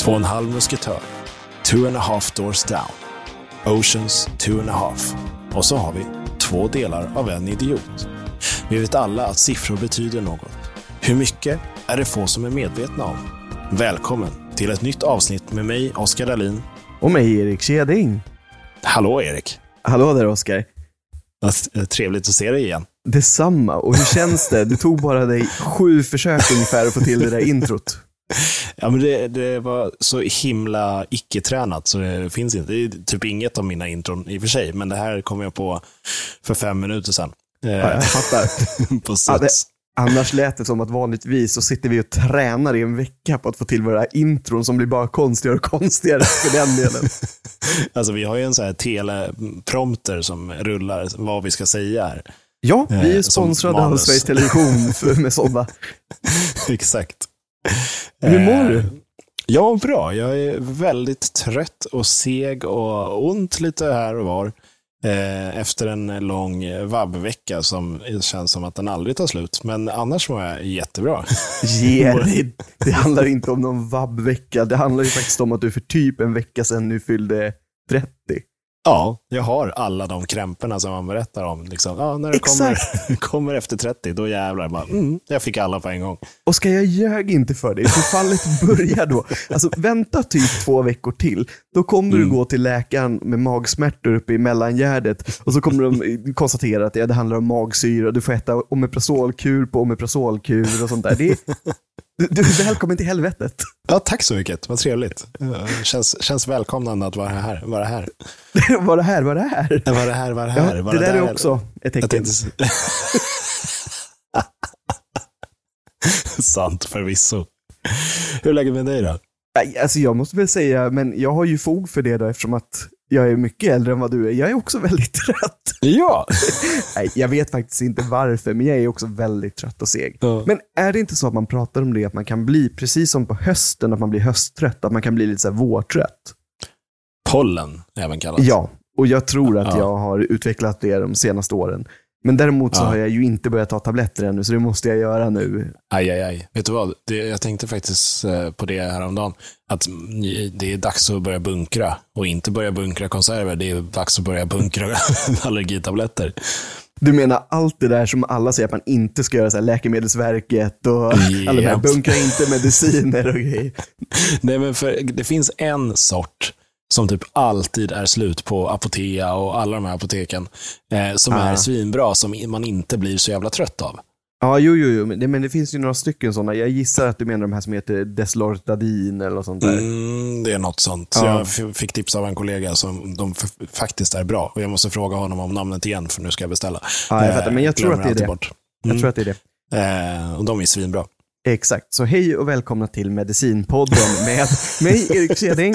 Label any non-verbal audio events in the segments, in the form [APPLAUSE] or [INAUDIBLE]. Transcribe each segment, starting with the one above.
Två och en halv musketör. Two and a half doors down. Oceans two and a half. Och så har vi två delar av en idiot. Vi vet alla att siffror betyder något. Hur mycket är det få som är medvetna om. Välkommen till ett nytt avsnitt med mig, Oskar Dahlin. Och mig, Erik Keding. Hallå Erik! Hallå där, Oskar. Vad trevligt att se dig igen. Detsamma. Och hur känns det? Det tog bara dig sju försök ungefär att få till det där introt. Ja, men det, det var så himla icke-tränat så det finns inte. Det är typ inget av mina intron i och för sig, men det här kom jag på för fem minuter sedan. Ja, jag fattar. [LAUGHS] på Ja, det, annars lät det som att vanligtvis så sitter vi och tränar i en vecka på att få till våra intron som blir bara konstigare och konstigare för den delen. [LAUGHS] Alltså, vi har ju en sån här teleprompter som rullar vad vi ska säga här. Ja, vi är Eh, sponsrade av. Sveriges Television för, med sådana. [LAUGHS] Exakt. [LAUGHS] Hur mår du? Eh, Ja, bra. Jag är väldigt trött och seg och ont lite här och var. Eh, Efter en lång vabbvecka som känns som att den aldrig tar slut. Men annars mår jag jättebra. [LAUGHS] Ge [LAUGHS] dig. Det handlar inte om någon vabbvecka. Det handlar ju faktiskt om att du för typ en vecka sedan nu fyllde 30. Ja, jag har alla de krämporna som man berättar om. Liksom, ja, när det kommer, [LAUGHS] kommer efter 30, då jävlar. Bara, mm, jag fick alla på en gång. Oskar, jag ljög inte för dig. Förfallet [LAUGHS] börjar då. Alltså vänta typ två veckor till. Då kommer du gå till läkaren med magsmärtor uppe i mellangärdet och så kommer de konstatera att ja, det handlar om magsyra. Du får äta omeprazolkur på omeprazolkur och sånt där. Det är, du, är välkommen till helvetet. Ja, tack så mycket. Vad trevligt. Ja, Känns, känns välkomnande att vara här. Vara här. [LAUGHS] Var det här, var det här? Var det här, var det här. Ja, var det där där. är också ett tecken. tänkte... [LAUGHS] Sant förvisso. Hur är läget med dig då? Alltså jag måste väl säga, men jag har ju fog för det då eftersom att jag är mycket äldre än vad du är. Jag är också väldigt [LAUGHS] trött. Ja. Nej, jag vet faktiskt inte varför, men jag är också väldigt trött och seg. Ja. Men är det inte så att man pratar om det, att man kan bli, precis som på hösten, att man blir hösttrött, att man kan bli lite så vårtrött? Pollen, även kallat. Ja, och jag tror att Ja. jag har utvecklat det de senaste åren. Men däremot så Ja. har jag ju inte börjat ta tabletter ännu, så det måste jag göra nu. Aj, aj, aj. Vet du vad? Det, jag tänkte faktiskt eh, på det häromdagen. Att det är dags att börja bunkra. Och inte börja bunkra konserver. Det är dags att börja bunkra [LAUGHS] allergitabletter. Du menar allt det där som alla säger att man inte ska göra, så här Läkemedelsverket och [LAUGHS] alla de här bunkra inte mediciner och grejer. [LAUGHS] Nej, men för det finns en sort som typ alltid är slut på Apotea och alla de här apoteken. Eh, som Ah. är svinbra, som man inte blir så jävla trött av. Ja, jo, jo, jo. Men det, men det finns ju några stycken sådana. Jag gissar att du menar de här som heter Deslortadin eller något sånt där. Mm, det är något sånt. Ja. Jag fick tips av en kollega som de faktiskt är bra. Och jag måste fråga honom om namnet igen, för nu ska jag beställa. Ja, jag fattar, men jag tror att det är det. Bort. Jag tror att det är det. Eh, och de är svinbra. Exakt. Så hej och välkomna till Medicinpodden med [LAUGHS] mig, Erik Keding.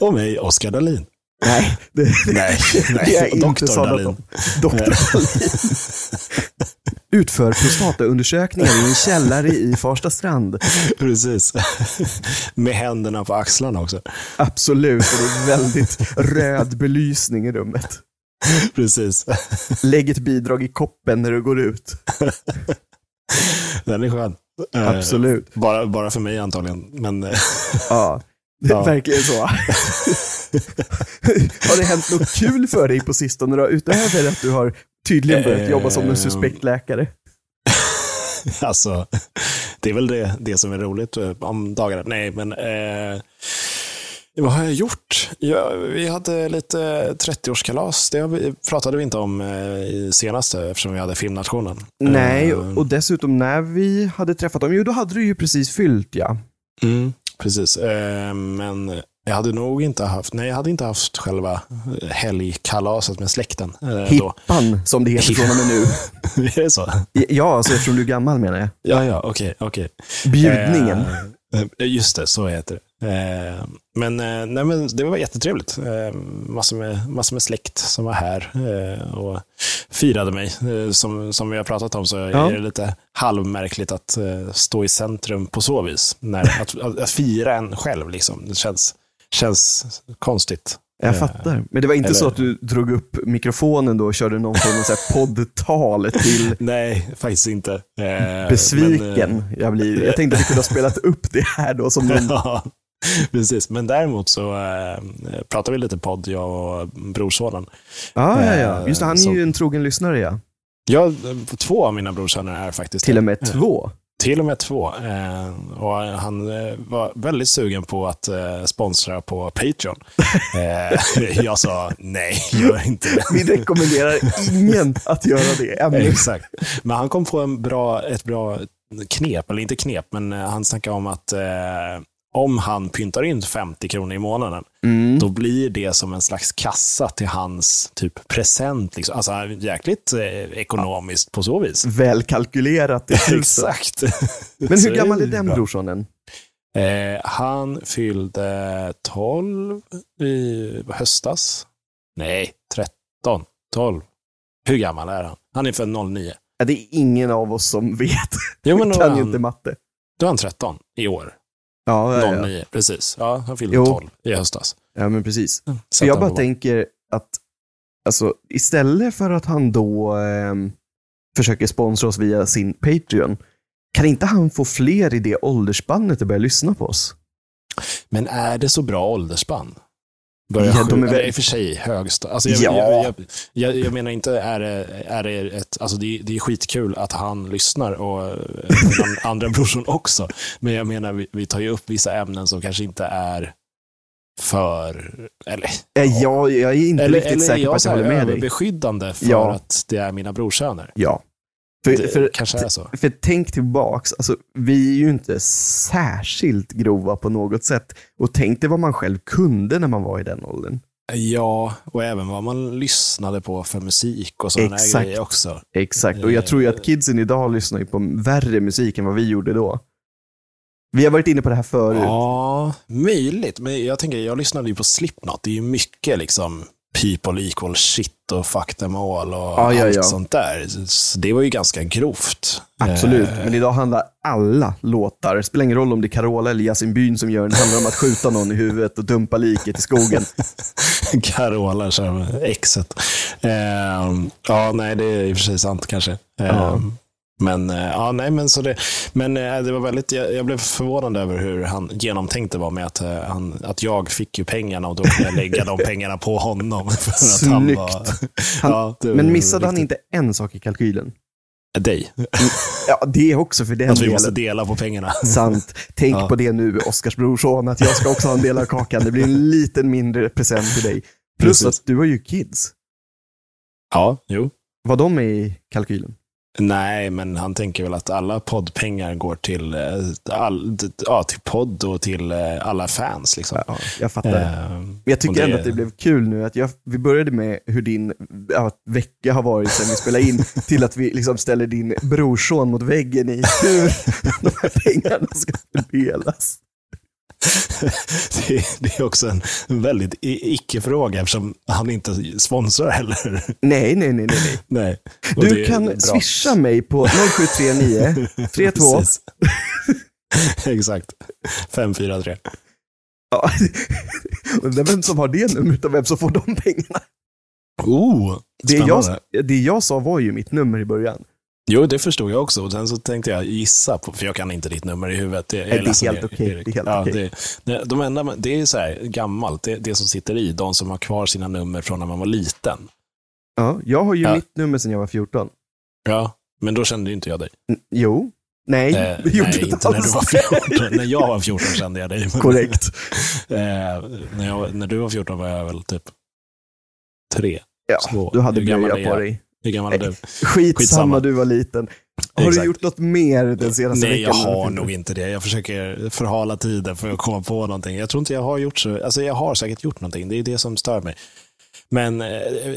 Och mig, Oskar Dahlin. Nej, det, Nej, nej. det är inte Dahlin. som- Doktor Dahlin. Utför prostataundersökningar i en källare i Farsta strand. Precis. Med händerna på axlarna också. Absolut, och det är väldigt röd belysning i rummet. Precis. Lägg ett bidrag i koppen när du går ut. Den är skön. Eh, Absolut. Bara, bara för mig antagligen. Men eh, Ja, Ja. [LAUGHS] verkligen så. [LAUGHS] har det hänt något kul för dig på sistone då? Utöver att du har tydligen börjat jobba som en Ehm. suspekt läkare. [LAUGHS] alltså, det är väl det, det som är roligt eh, om dagarna. Nej, men eh, vad har jag gjort? Ja, vi hade lite 30-årskalas. Det pratade vi inte om eh, i senaste eftersom vi hade filmnationen. Nej, Eh, och dessutom när vi hade träffat dem, jo då hade du ju precis fyllt ja. Mm, precis. Eh, men jag hade nog inte haft, nej jag hade inte haft själva helgkalaset med släkten. Eh, då. Hippan, som det heter från och med nu. [LAUGHS] är det så? Ja, alltså eftersom du är gammal menar jag. Ja, ja, okej, okej. Bjudningen. Eh, just det, så heter det. Eh, men, eh, nej, men det var jättetrevligt. Eh, massor, med, massor med släkt som var här och firade mig. Som, som vi har pratat om så Ja. är det lite halvmärkligt att stå i centrum på så vis. När, att, att, att fira en själv, liksom. det känns, känns konstigt. Jag fattar. Men det var inte eller- så att du drog upp mikrofonen då och körde någon form av [LAUGHS] poddtal till Nej, faktiskt inte. Besviken men, jag blir. Jag tänkte att vi kunde ha spelat upp det här då som [LAUGHS] någon [LAUGHS] Precis, men däremot så äh, pratar vi lite podd, jag och brorsonen. Ah, ja, ja. Just det, han är ju en trogen lyssnare ja. Ja, två av mina brorsöner är faktiskt Till och med två? Till och med två. Eh, och han eh, var väldigt sugen på att eh, sponsra på Patreon. [LAUGHS] Eh, jag sa nej, gör inte det. Vi rekommenderar ingen att göra det [LAUGHS] ännu. Exakt. Men han kom på en bra, ett bra knep, eller inte knep, men eh, han snackade om att eh, om han pyntar in 50 kronor i månaden, mm. då blir det som en slags kassa till hans typ present. Liksom. Alltså jäkligt eh, ekonomiskt på så vis. Välkalkylerat. [LAUGHS] Exakt. [LAUGHS] Men hur gammal är den brorsonen? Eh, han fyllde 12 i höstas. Nej, 13, 12. Hur gammal är han? Han är född 09. Ja, det är ingen av oss som vet. Jo, men [LAUGHS] kan ju inte matte. Då är han 13 i år. Ja, ja, 09, ja. precis. Ja, han fyllde jo. 12 i höstas. Ja, men precis. Mm, för jag bara tänker att alltså, istället för att han då eh, försöker sponsra oss via sin Patreon, kan inte han få fler i det åldersspannet att börja lyssna på oss? Men är det så bra åldersspann? Börja ja, de är väl... i och för sig högst. Alltså jag, ja. jag, jag, jag, menar inte, är det, är det ett, alltså det, det är skitkul att han lyssnar och den [LAUGHS] andra brorson också. Men jag menar, vi, vi tar ju upp vissa ämnen som kanske inte är för, eller? Eh, ja, jag är inte eller, riktigt eller säker på att jag håller med dig. beskyddande för ja. att det är mina brorsöner. Ja. För, det för, kanske är så. För tänk tillbaks, alltså, vi är ju inte särskilt grova på något sätt. Och tänk dig vad man själv kunde när man var i den åldern. Ja, och även vad man lyssnade på för musik och sådana grejer också. Exakt, och jag tror ju att kidsen idag lyssnar ju på värre musik än vad vi gjorde då. Vi har varit inne på det här förut. Ja, möjligt. Men jag tänker, jag lyssnade ju på Slipknot. Det är ju mycket liksom people equal shit och fuck them all och ja, allt ja, sånt där. Så det var ju ganska grovt. Absolut, eh. men idag handlar alla låtar, det spelar ingen roll om det är Carola eller Yasin Byn som gör den, handlar om att skjuta någon i huvudet och dumpa liket i skogen. [LAUGHS] Carola kör exet. Eh, ja, nej, det är i och för sig sant kanske. Eh, men, eh, ja, nej, men, så det, men eh, det var väldigt, jag, jag, blev förvånad över hur han genomtänkte var med att, eh, han, att jag fick ju pengarna och då kunde jag lägga de pengarna på honom. [LAUGHS] För att Snyggt. Han var, han, ja, men missade han inte en sak i kalkylen? Dig. [LAUGHS] Ja, det också för den Att vi måste dela på pengarna. [LAUGHS] Sant. Tänk ja. på det nu, Oskars brorson, att jag ska också ha en del av kakan. Det blir en liten mindre present till dig. Plus Precis. att du har ju kids. Ja, jo. Var de med i kalkylen? Nej, men han tänker väl att alla poddpengar går till, eh, all, ja, till podd och till eh, alla fans. Liksom. Ja, jag fattar. Eh, jag tycker det... ändå att det blev kul nu. att jag, Vi började med hur din ja, vecka har varit sedan vi spelade in, [LAUGHS] till att vi liksom ställer din brorson mot väggen i hur de här pengarna ska fördelas. Det, det, är också en väldigt icke-fråga eftersom han inte sponsrar heller. Nej, nej, nej. nej. nej. Du kan swisha mig på [LAUGHS] 0739 32. [LAUGHS] Exakt. 543. Ja. Undrar vem som har det numret och vem som får de pengarna. Oh, det jag, det jag sa var ju mitt nummer i början. Jo, det förstod jag också. Och sen så tänkte jag gissa, på, för jag kan inte ditt nummer i huvudet. Det, det är helt okej. Okay. ja, okay. det, de enda, det är så här gammalt, det, det som sitter i, de som har kvar sina nummer från när man var liten. Ja, jag har ju ja. mitt nummer sedan jag var 14. Ja, men då kände inte jag dig. N jo. Nej, eh, nej inte när du var 14. när jag var 14 kände jag dig. [LAUGHS] Korrekt. eh, när, jag, när du var 14 var jag väl typ tre. Ja, två. du hade blöja på dig. Hur gammal är du? Skitsamma, Skitsamma, du var liten. Har Exakt. du gjort något mer den senaste Nej, veckan? Nej, jag har nog inte det. Jag försöker förhala tiden för att komma på någonting. Jag tror inte jag har gjort så. Alltså, jag har säkert gjort någonting. Det är det som stör mig. Men eh,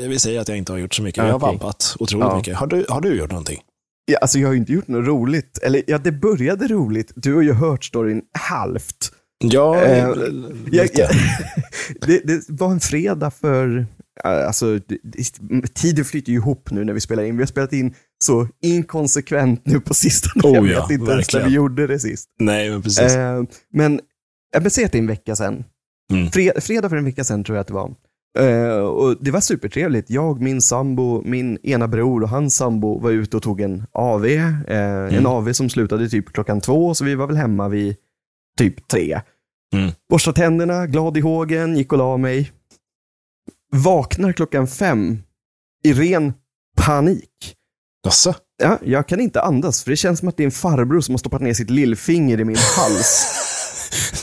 vi säger att jag inte har gjort så mycket. Jag har okay. vabbat otroligt ja. mycket. Har du, har du gjort någonting? Ja, alltså jag har inte gjort något roligt. Eller ja, det började roligt. Du har ju hört storyn halvt. Ja, eh, jag, jag, [LAUGHS] det, det var en fredag för Alltså, tiden flyter ju ihop nu när vi spelar in. Vi har spelat in så inkonsekvent nu på sistone. Oh, jag vet inte ens när vi gjorde det sist. Nej, men precis. Eh, men jag vill säga att det är en vecka sedan. Mm. Fred, fredag för en vecka sedan tror jag att det var. Eh, och Det var supertrevligt. Jag, min sambo, min ena bror och hans sambo var ute och tog en AV. Eh, mm. En AV som slutade typ klockan två, så vi var väl hemma vid typ tre. Mm. Borstade tänderna, glad i hågen, gick och la mig. Vaknar klockan fem i ren panik. Jaså? Ja, jag kan inte andas, för det känns som att det är en farbror som har stoppat ner sitt lillfinger i min [LAUGHS] hals.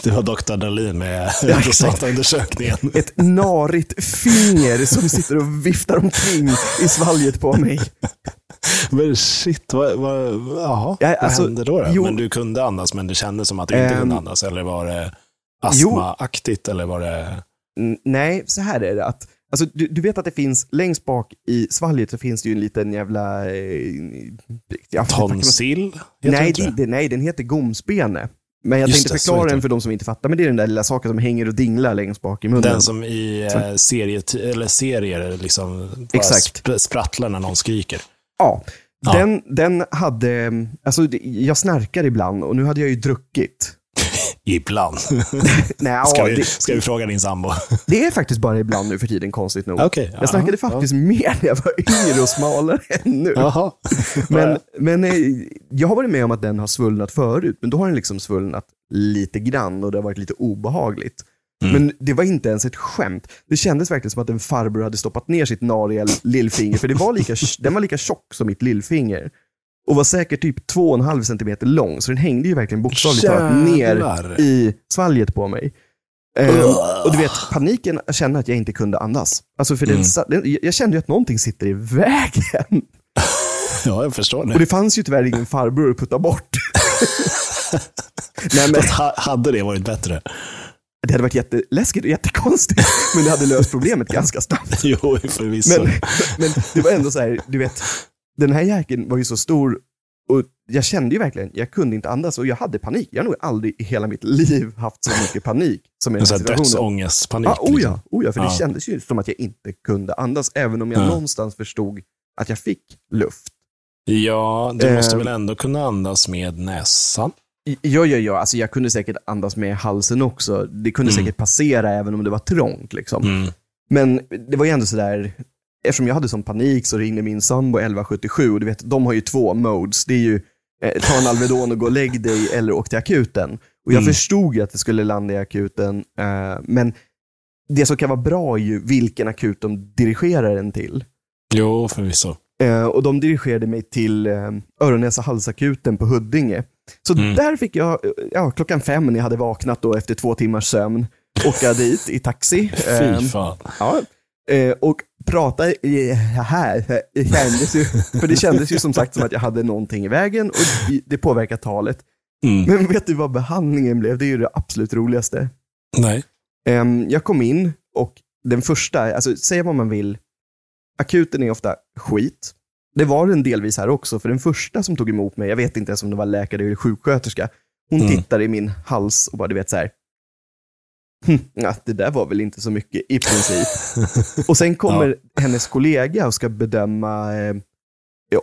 Det var Dr. Dahlin med Ja, exakt. prostataundersökningen. Ett narigt finger som sitter och viftar omkring i svalget på mig. Men shit, vad, vad, jaha, Ja, vad alltså, hände då? då? jo. Men du kunde andas, men det kändes som att du inte Ehm, kunde andas? Eller var det astmaaktigt? Eller var det... N- Nej, så här är det. Att, alltså, du, du vet att det finns, längst bak i svalget så finns det ju en liten jävla... Eh, Tonsill? Nej, det, det, nej, den heter gomspene. Men jag Just tänkte det, förklara heter den det. för de som inte fattar. Men det är den där lilla saken som hänger och dinglar längst bak i munnen. Den som i eh, serie, eller serier liksom Exakt. sp- sprattlar när någon skriker. Ja, Ja. Den, den hade... Alltså, det- jag snarkar ibland och nu hade jag ju druckit. Ibland. [LAUGHS] Nej, Ska vi, det, ska vi fråga din sambo? det är faktiskt bara ibland nu för tiden, konstigt nog. Okej. Jag snackade faktiskt mer när jag var yngre och smalare [LAUGHS] än nu. Men, men eh, jag har varit med om att den har svullnat förut, men då har den liksom svullnat lite grann och det har varit lite obehagligt. Mm. Men det var inte ens ett skämt. Det kändes verkligen som att en farbror hade stoppat ner sitt nariga lillfinger, för det var lika, den var lika tjock som mitt lillfinger. Och var säkert typ 2,5 centimeter lång, så den hängde ju verkligen bokstavligt talat ner i svalget på mig. Ehm, och du vet, paniken känna att jag inte kunde andas. Alltså för Mm. den, jag kände ju att någonting sitter i vägen. [LAUGHS] Ja, jag förstår Och det. det fanns ju tyvärr ingen farbror att putta bort. [LAUGHS] Nej, men Fast ha- hade det varit bättre? det hade varit jätteläskigt och jättekonstigt, men det hade löst problemet ganska snabbt. [LAUGHS] Jo, förvisso. Men, men det var ändå så här, du vet, den här jäkeln var ju så stor och jag kände ju verkligen, jag kunde inte andas och jag hade panik. Jag har nog aldrig i hela mitt liv haft så mycket panik som en dödsångestpanik. Ja, oh liksom. ja, oh ja, för det Ja. kändes ju som att jag inte kunde andas, även om jag Ja. någonstans förstod att jag fick luft. Ja, du måste Ehm. väl ändå kunna andas med näsan? Ja, ja, ja. Alltså jag kunde säkert andas med halsen också. Det kunde Mm. säkert passera även om det var trångt. Liksom. Mm. Men det var ju ändå sådär, eftersom jag hade sån panik så ringde min sambo 1177 och du vet, de har ju två modes. Det är ju eh, ta en Alvedon och gå och lägg dig eller åk till akuten. Och jag Mm. förstod ju att det skulle landa i akuten, eh, men det som kan vara bra är ju vilken akut de dirigerar en till. Jo, förvisso. Eh, och de dirigerade mig till eh, öron näsa halsakuten på Huddinge. Så Mm. där fick jag, eh, ja, klockan fem när jag hade vaknat då efter två timmars sömn, åka [LAUGHS] dit i taxi. Eh, Fy fan. ja, eh, och prata i- här. Det kändes ju, [LAUGHS] för det kändes ju som sagt som att jag hade någonting i vägen och det påverkar talet. Mm. Men vet du vad behandlingen blev? Det är ju det absolut roligaste. Nej. Ehm, jag kom in och den första, alltså säga vad man vill, akuten är ofta skit. Det var den delvis här också, för den första som tog emot mig, jag vet inte ens om det var läkare eller sjuksköterska, hon Mm. tittade i min hals och bara, du vet så här. "Hm, Ja, det där var väl inte så mycket i princip. [LAUGHS] Och sen kommer hennes kollega och ska bedöma eh,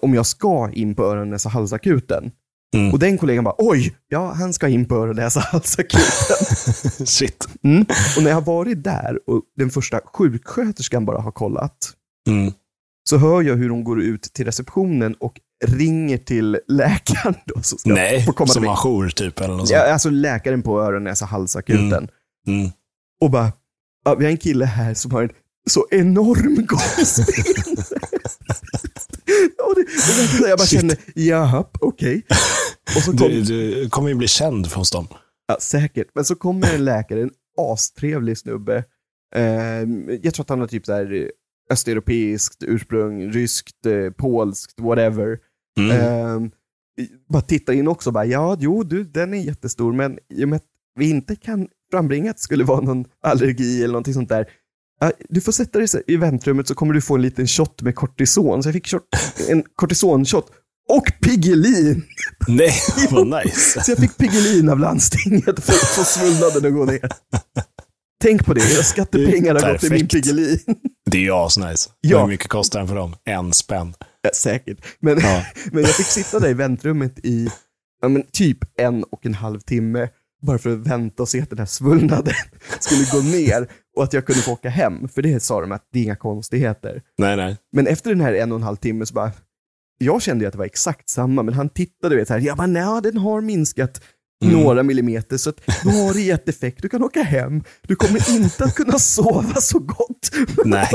om jag ska in på öron näsa halsakuten. Mm. Och den kollegan bara, oj, ja han ska in på öron näsa halsakuten. [LAUGHS] Shit. Mm. Och när jag har varit där och den första sjuksköterskan bara har kollat, Mm. så hör jag hur hon går ut till receptionen och ringer till läkaren då, som ska Nej, få komma som mig. har jour typ eller något sånt. Ja, alltså läkaren på öron näsa halsakuten. Mm. Och bara, ja, vi har en kille här som har en så enorm [LAUGHS] och det, värsta, jag bara Shit. kände, jaha, okej. Så kom, Du, du kommer ju bli känd hos dem. Ja, säkert. Men så kommer en läkare, en astrevlig snubbe. Eh, jag tror att han har typ så här eh, östeuropeiskt ursprung, ryskt, eh, polskt, whatever. Mm. Eh, bara tittar in också och bara, ja, jo, du, den är jättestor, men i och med att vi inte kan frambringa att det skulle vara någon allergi eller någonting sånt där. Du får sätta dig i väntrummet så kommer du få en liten shot med kortison. Så jag fick shot, en kortisonshot och Piggelin. Nej, vad nice. [LAUGHS] Så jag fick Piggelin av landstinget för att få svullnaden att gå ner. Tänk på det, era skattepengar har gått till min. Piggelin. Det är ju asnice. [LAUGHS] Ja. Hur mycket kostar den för dem? En spänn. Ja, säkert. Men, Ja. [LAUGHS] men jag fick sitta där i väntrummet i ja, men typ en och en halv timme bara för att vänta och se att den här svullnaden [LAUGHS] skulle gå ner och att jag kunde få åka hem. För det sa de att det är inga konstigheter. Nej, nej. Men efter den här en och en halv timme så bara, jag kände ju att det var exakt samma, men han tittade vet så här, ja men nej, den har minskat Mm. några millimeter, så att du har det gett effekt. Du kan åka hem. Du kommer inte att kunna sova så gott. [LAUGHS] Nej.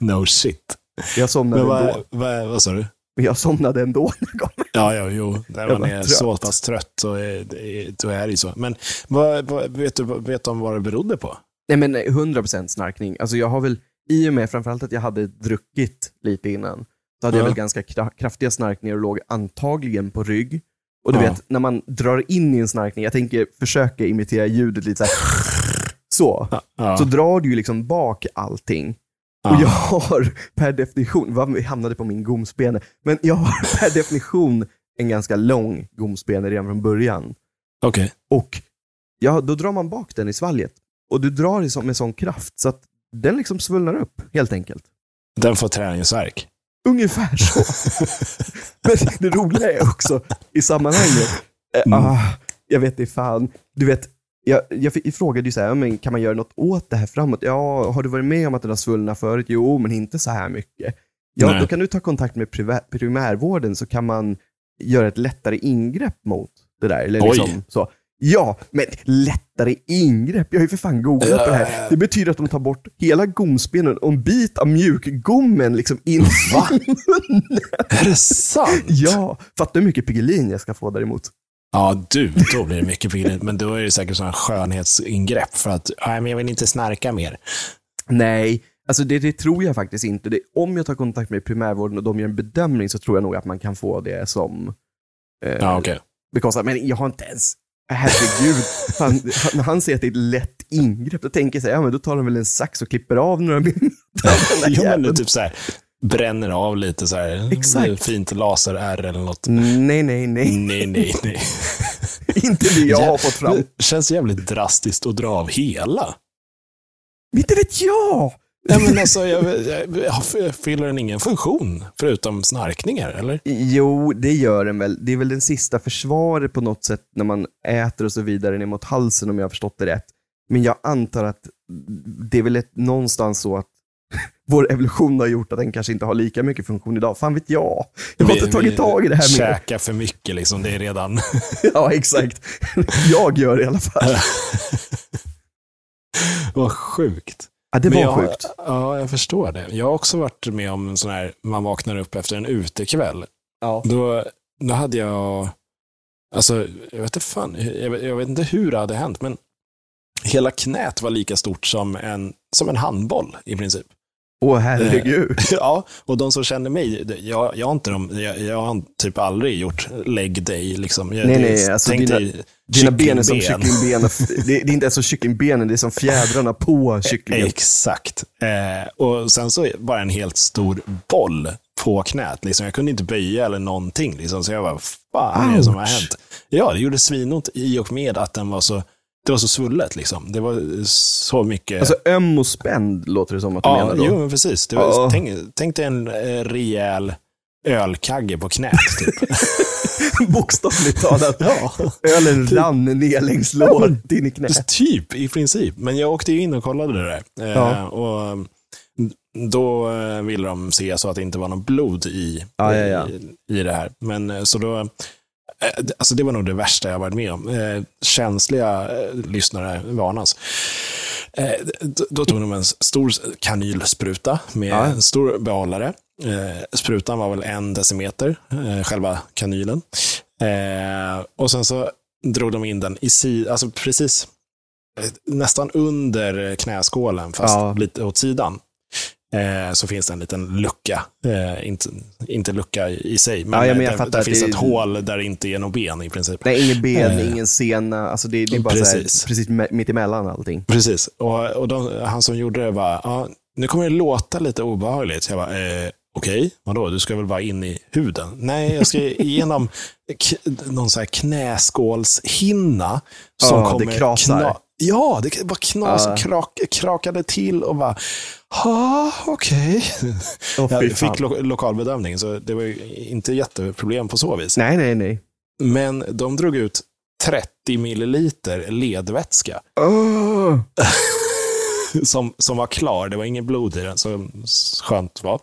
No shit. Jag somnade Men ändå. vad, vad, vad sa du? Men jag somnade ändå. [LAUGHS] jag. Ja, ja, jo. När Jag man är trött. så pass trött så är, det- då är det ju så. Men vad, vad, vet du vet du om vad det berodde på? Nej men nej, 100% snarkning. Alltså jag har väl, i och med framförallt att jag hade druckit lite innan, så hade jag Ja. väl ganska kra- kraftiga snarkningar och låg antagligen på rygg. Och du Ja. vet, när man drar in i en snarkning, jag tänker försöka imitera ljudet lite så här. Så. Ja. Så drar du ju liksom bak allting. Och jag har per definition, vad hamnade på min gomspene, men jag har [LAUGHS] per definition en ganska lång gomspene redan från början. Okej. Och ja, då drar man bak den i svalget. Och du drar med sån kraft så att den liksom svullnar upp, helt enkelt. Den får träningsvärk. Ungefär så. [LAUGHS] Men det roliga är också i sammanhanget, eh, Mm. ah, jag vet inte fan, du vet, jag, jag frågade ju så här, "Ja, men kan man göra något åt det här framåt? Ja, har du varit med om att den har svullnat förut? Jo, men inte så här mycket. Ja, Nej. då kan du ta kontakt med primärvården så kan man göra ett lättare ingrepp mot det där. Eller Oj. liksom så. Ja, men lättare ingrepp. Jag har ju för fan googlat på det här. Det betyder att de tar bort hela gomspenen och en bit av mjukgommen liksom in Va? i munnen. Är det sant? Ja, fattar hur mycket Piggelin jag ska få däremot. Ja, du, då blir det mycket piggare. Men då är det säkert sådana skönhetsingrepp för att, nej men jag vill inte snarka mer. Nej, alltså det, det tror jag faktiskt inte. Det, om jag tar kontakt med primärvården och de gör en bedömning så tror jag nog att man kan få det som eh, Ja, bekostat. Men jag har inte ens, herregud, han, när han säger att det är ett lätt ingrepp, då tänker jag så här, ja men då tar de väl en sax och klipper av några [LAUGHS] där Jo, men typ så här, bränner av lite så här, Exakt. fint laser-R eller något. Nej, nej, nej. Nej, nej, nej. [LAUGHS] inte det jag har fått fram. Det känns jävligt drastiskt att dra av hela. Inte vet jag! Nej, men alltså, jag, jag, jag, fyller den ingen funktion förutom snarkningar, eller? Jo, det gör den väl. Det är väl den sista försvaret på något sätt när man äter och så vidare ner mot halsen om jag har förstått det rätt. Men jag antar att det är väl ett, någonstans så att [LAUGHS] vår evolution har gjort att den kanske inte har lika mycket funktion idag. Fan vet jag. Jag har Vi- inte tagit tag i det här mer. Käka för mycket, liksom. Det är redan... [LAUGHS] Ja, exakt. [LAUGHS] Jag gör det i alla fall. Vad sjukt. Ja, det var jag, sjukt. Ja, jag förstår det. Jag har också varit med om en sån här, man vaknar upp efter en utekväll. Ja. Då, då hade jag, alltså, jag vet inte fan, jag jag vet inte hur det hade hänt, men hela knät var lika stort som en, som en handboll i princip. Åh herregud. [LAUGHS] Ja, och de som känner mig, jag, jag, har, inte de, jag, jag har typ aldrig gjort leg day. Liksom. Jag, Nej, nej, alltså dina- Dina ben är som kycklingben. [LAUGHS] Det, är inte ens som kycklingbenen, det är som fjädrarna på kycklingen. Exakt. Eh, och sen så bara en helt stor boll på knät. Liksom. Jag kunde inte böja eller någonting. Liksom. Så jag bara, fan är det som har hänt? Ja, det gjorde svinont i och med att den var så, det var så svullet. Liksom. Det var så mycket. Alltså öm och spänd låter det som att du ja, menar då. jo, men precis. Var, Ja. tänk, tänk dig en eh, rejäl ölkagge på knät. Typ. [LAUGHS] Bokstavligt talat. ja. Ölen rann ner längs låret in i knät. Typ, i princip. Men jag åkte ju in och kollade det där. Eh, Ja. Och mm, då eh, ville de se så att det inte var något blod i, Ja, i, i det här. Men så då, alltså det var nog det värsta jag varit med om. Eh, känsliga eh, lyssnare varnas. Eh, då, då tog de en stor kanylspruta med Ja. en stor behållare. Eh, sprutan var väl en decimeter, eh, själva kanylen. Eh, och sen så drog de in den i si, alltså precis eh, nästan under knäskålen, fast Ja. lite åt sidan. Eh, så finns det en liten lucka. Eh, inte, inte lucka i sig, men, Ja, men eh, jag där att finns det ett hål där det inte är något ben i princip. Nej, ingen ben, Eh. ingen sena. Alltså det, det är bara precis, Precis. här, mitt emellan allting. Precis. Och, och de, han som gjorde det var, ja, nu kommer det låta lite obehagligt. Jag bara, eh, okej, vadå, du ska väl vara in i huden? Nej, jag ska [LAUGHS] igenom någon så här knäskålshinna som det kommer krasar. Ja, det bara knas, Ja. krak, krakade till och bara, ja, okej. Åh, fy Jag fick lo lokalbedömning, så det var inte jätteproblem på så vis. Nej, nej, nej. Men de drog ut 30 milliliter ledvätska. Oh. [LAUGHS] [LAUGHS] som, som var klar. Det var ingen blod i den, så skönt var.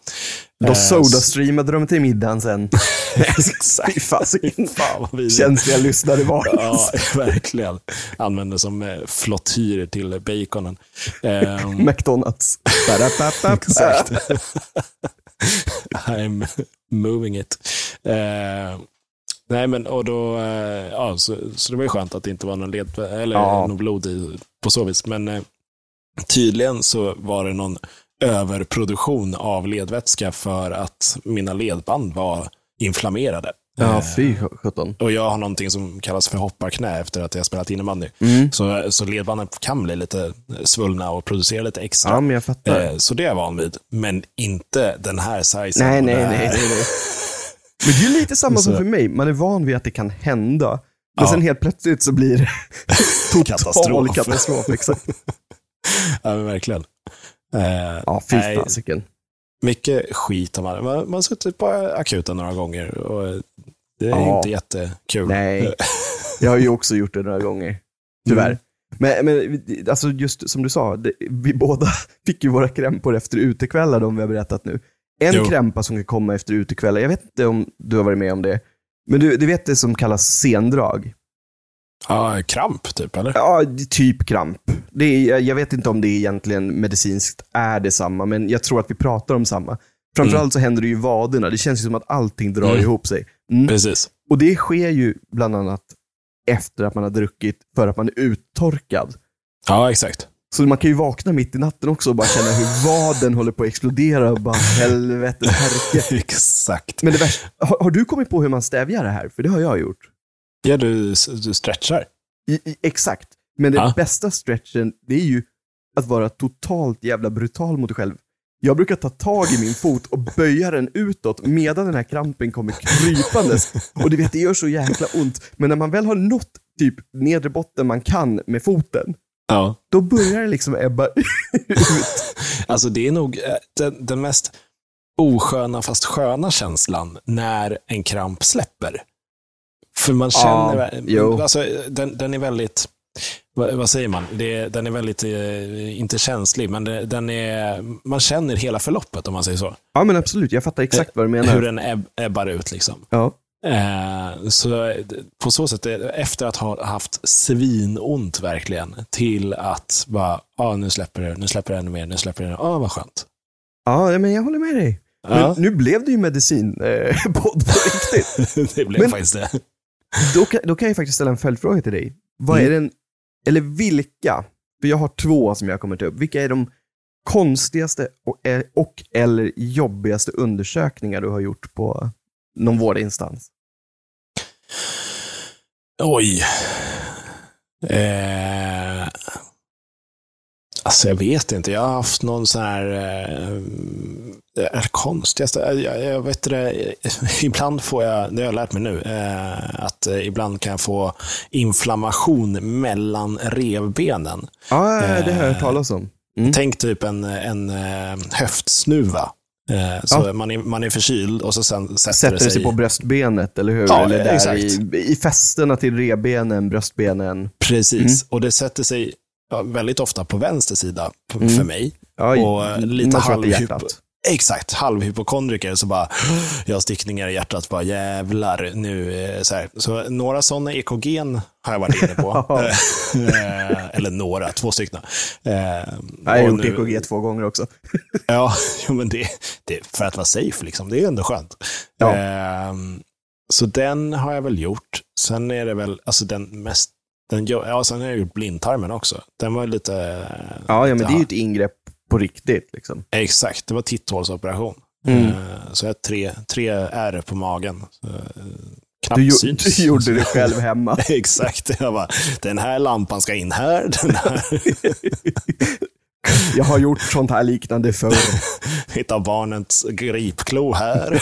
Då Eh, sodastreamade de till middagen sen. [LAUGHS] Exakt. Fy fasiken. Fan vad. Känsliga lyssnare var. Ja, [LAUGHS] verkligen. Använde som eh, flottyr till baconen. Ehm, McDonalds. Exakt. I'm moving it. Eh, nej, men och då, eh, ja, så, så det var ju skönt att det inte var någon, led, eller, Ja. någon blod i på så vis. Men tydligen så var det någon överproduktion av ledvätska för att mina ledband var inflammerade. Ja, Eh, fy sjutton. och jag har någonting som kallas för hopparknä efter att jag spelat innebandy. Mm. Så, så ledbanden kan bli lite svullna och producera lite extra. Ja, men jag fattar. Eh, Så det är jag van vid, men inte den här sizen. Nej, nej, nej, [LAUGHS] nej, nej. Men det är lite samma som Så- för mig. Man är van vid att det kan hända. Men Ja. sen helt plötsligt så blir det [LAUGHS] total Katastrof. katastrof. exakt. [LAUGHS] [LAUGHS] Ja, verkligen. Eh, Ja, fy fasiken. mycket skit har man. Man man har suttit på akuten några gånger och det är Ja. inte jättekul. Nej. [LAUGHS] Jag har ju också gjort det några gånger. Tyvärr. Mm. Men, men alltså just som du sa, det, vi båda [LAUGHS] fick ju våra krämpor efter utekvällar, de vi har berättat nu. En Jo. krämpa som kan komma efter utekvällar, jag vet inte om du har varit med om det, men du, du vet det som kallas sendrag? Ja, kramp typ, eller? Ja, typ kramp. Det är, jag vet inte om det egentligen medicinskt är detsamma, men jag tror att vi pratar om samma. Framförallt så händer det ju vaderna. Det känns ju som att allting drar Mm. ihop sig. Mm. Precis. Och det sker ju bland annat efter att man har druckit för att man är uttorkad. Ja, exakt. Så man kan ju vakna mitt i natten också och bara känna hur vaden håller på att explodera och bara helvete, herke. [LAUGHS] exakt. Men det värsta, har, har du kommit på hur man stävjar det här? För det har jag gjort. Ja, du, du stretchar. I, i, exakt. Men det Ja. bästa stretchen, det är ju att vara totalt jävla brutal mot dig själv. Jag brukar ta tag i min fot och böja den utåt medan den här krampen kommer krypandes. Och du vet, det gör så jäkla ont. Men när man väl har nått typ nedre botten man kan med foten, Ja. då börjar det liksom ebba ut. [LAUGHS] Alltså det är nog eh, den, den mest osköna fast sköna känslan när en kramp släpper. För man känner, jo. alltså, den, den är väldigt, vad, vad säger man, det, den är väldigt, eh, inte känslig, men det, den är, man känner hela förloppet om man säger så. Ja men absolut, jag fattar exakt vad du Hur menar. den ebb, ebbar ut liksom. Ja. Eh, så på så sätt, eh, efter att ha haft svinont verkligen, till att bara, ah, nu släpper det, nu släpper det ännu mer, nu släpper det, ah, vad skönt. ja, men jag håller med dig. Ja. Men nu blev det ju medicin eh, [LAUGHS] på riktigt. [LAUGHS] det blev Men- faktiskt det. Då kan, då kan jag faktiskt ställa en följdfråga till dig. Vad är Mm. den, eller vilka, för jag har två som jag kommer ta upp, vilka är de konstigaste och, och eller jobbigaste undersökningar du har gjort på någon vårdinstans? Oj. Eh, alltså jag vet inte. Jag har haft någon sån här... Eh, det är konstigaste. Jag, jag vet det, [LAUGHS] ibland får jag, det har jag lärt mig nu, eh, att eh, ibland kan jag få inflammation mellan revbenen. Ja, det har jag hört Eh, talas om. Mm. Tänk typ en, en eh, höftsnuva. Eh, så Ja. man, är, man är förkyld och så sen sätter, Sätter det sig sig på bröstbenet, eller hur? Ja, eller där exakt. i, i fästena till revbenen, bröstbenen. Precis, och det sätter sig ja, väldigt ofta på vänster sida Mm. för mig. I- Och, eh, lite halvhypo-. Exakt, halvhypokondriker så bara, jag har stickningar i hjärtat, bara jävlar nu. eh, Så, här. så några sådana EKG har jag varit inne på. [LAUGHS] Eh, Eller några, två stycken. Jag har gjort nu- EKG två gånger också. [LAUGHS] Ja, [LAUGHS] men det, det för att vara safe, liksom. det är ändå skönt. Ja. Ehm, så den har jag väl gjort. Sen är det väl alltså den mest... Den, ja, sen har jag gjort blindtarmen också. Den var lite... Ja, ja men det är ju Ja. ett ingrepp på riktigt. Liksom. Exakt, det var titthålsoperation. Mm. Eh, så jag har tre, tre ärr på magen. Så, eh, knappt Du, du gjorde det själv hemma. [LAUGHS] Exakt, jag bara, den här lampan ska in här. Den här. [LAUGHS] Jag har gjort sånt här liknande förr. [LAUGHS] Hitta barnets gripklo här.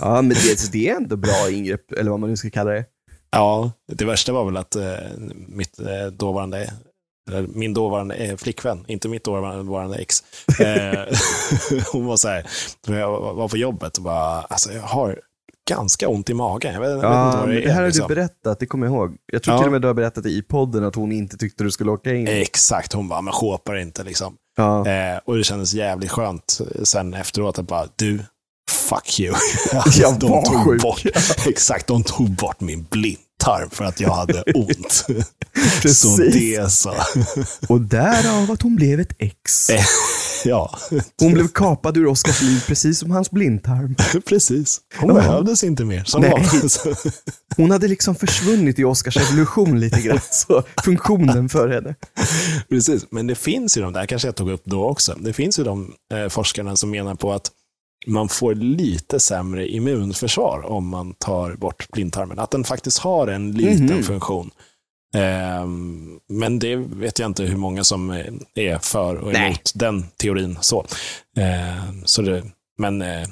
Ja, men det, det är ändå bra ingrepp, eller vad man nu ska kalla det. Ja, det värsta var väl att eh, mitt eh, dåvarande, min dåvarande eh, flickvän, inte mitt dåvarande ex, [LAUGHS] hon var så här, jag var på jobbet och bara, alltså jag har ganska ont i magen. Jag vet, Ja, inte vad det det är. här har liksom. du berättat, det kommer jag ihåg. Jag tror Ja. till och med du har berättat det i podden att hon inte tyckte du skulle åka in. Exakt, hon bara, men shopar inte liksom. Ja. Eh, och det kändes jävligt skönt sen efteråt att bara, du, fuck you. [LAUGHS] Jag de var tog sjuk. Bort, [LAUGHS] exakt, de tog bort min blindtarm för att jag hade [LAUGHS] ont. så det så. Och därav att hon blev ett ex. Ja, Hon blev kapad ur Oscars liv precis som hans blindtarm. precis. Hon Ja. behövdes inte mer. Som Nej. Hon hade liksom försvunnit i Oscars evolution lite grann. Så funktionen för henne. Precis, men det finns ju de där, kanske jag tog upp då också, det finns ju de eh, forskarna som menar på att man får lite sämre immunförsvar om man tar bort blindtarmen. Att den faktiskt har en liten Mhm. funktion. Ehm, men det vet jag inte hur många som är för och Nej. emot den teorin. Så. Ehm, så det, men eh,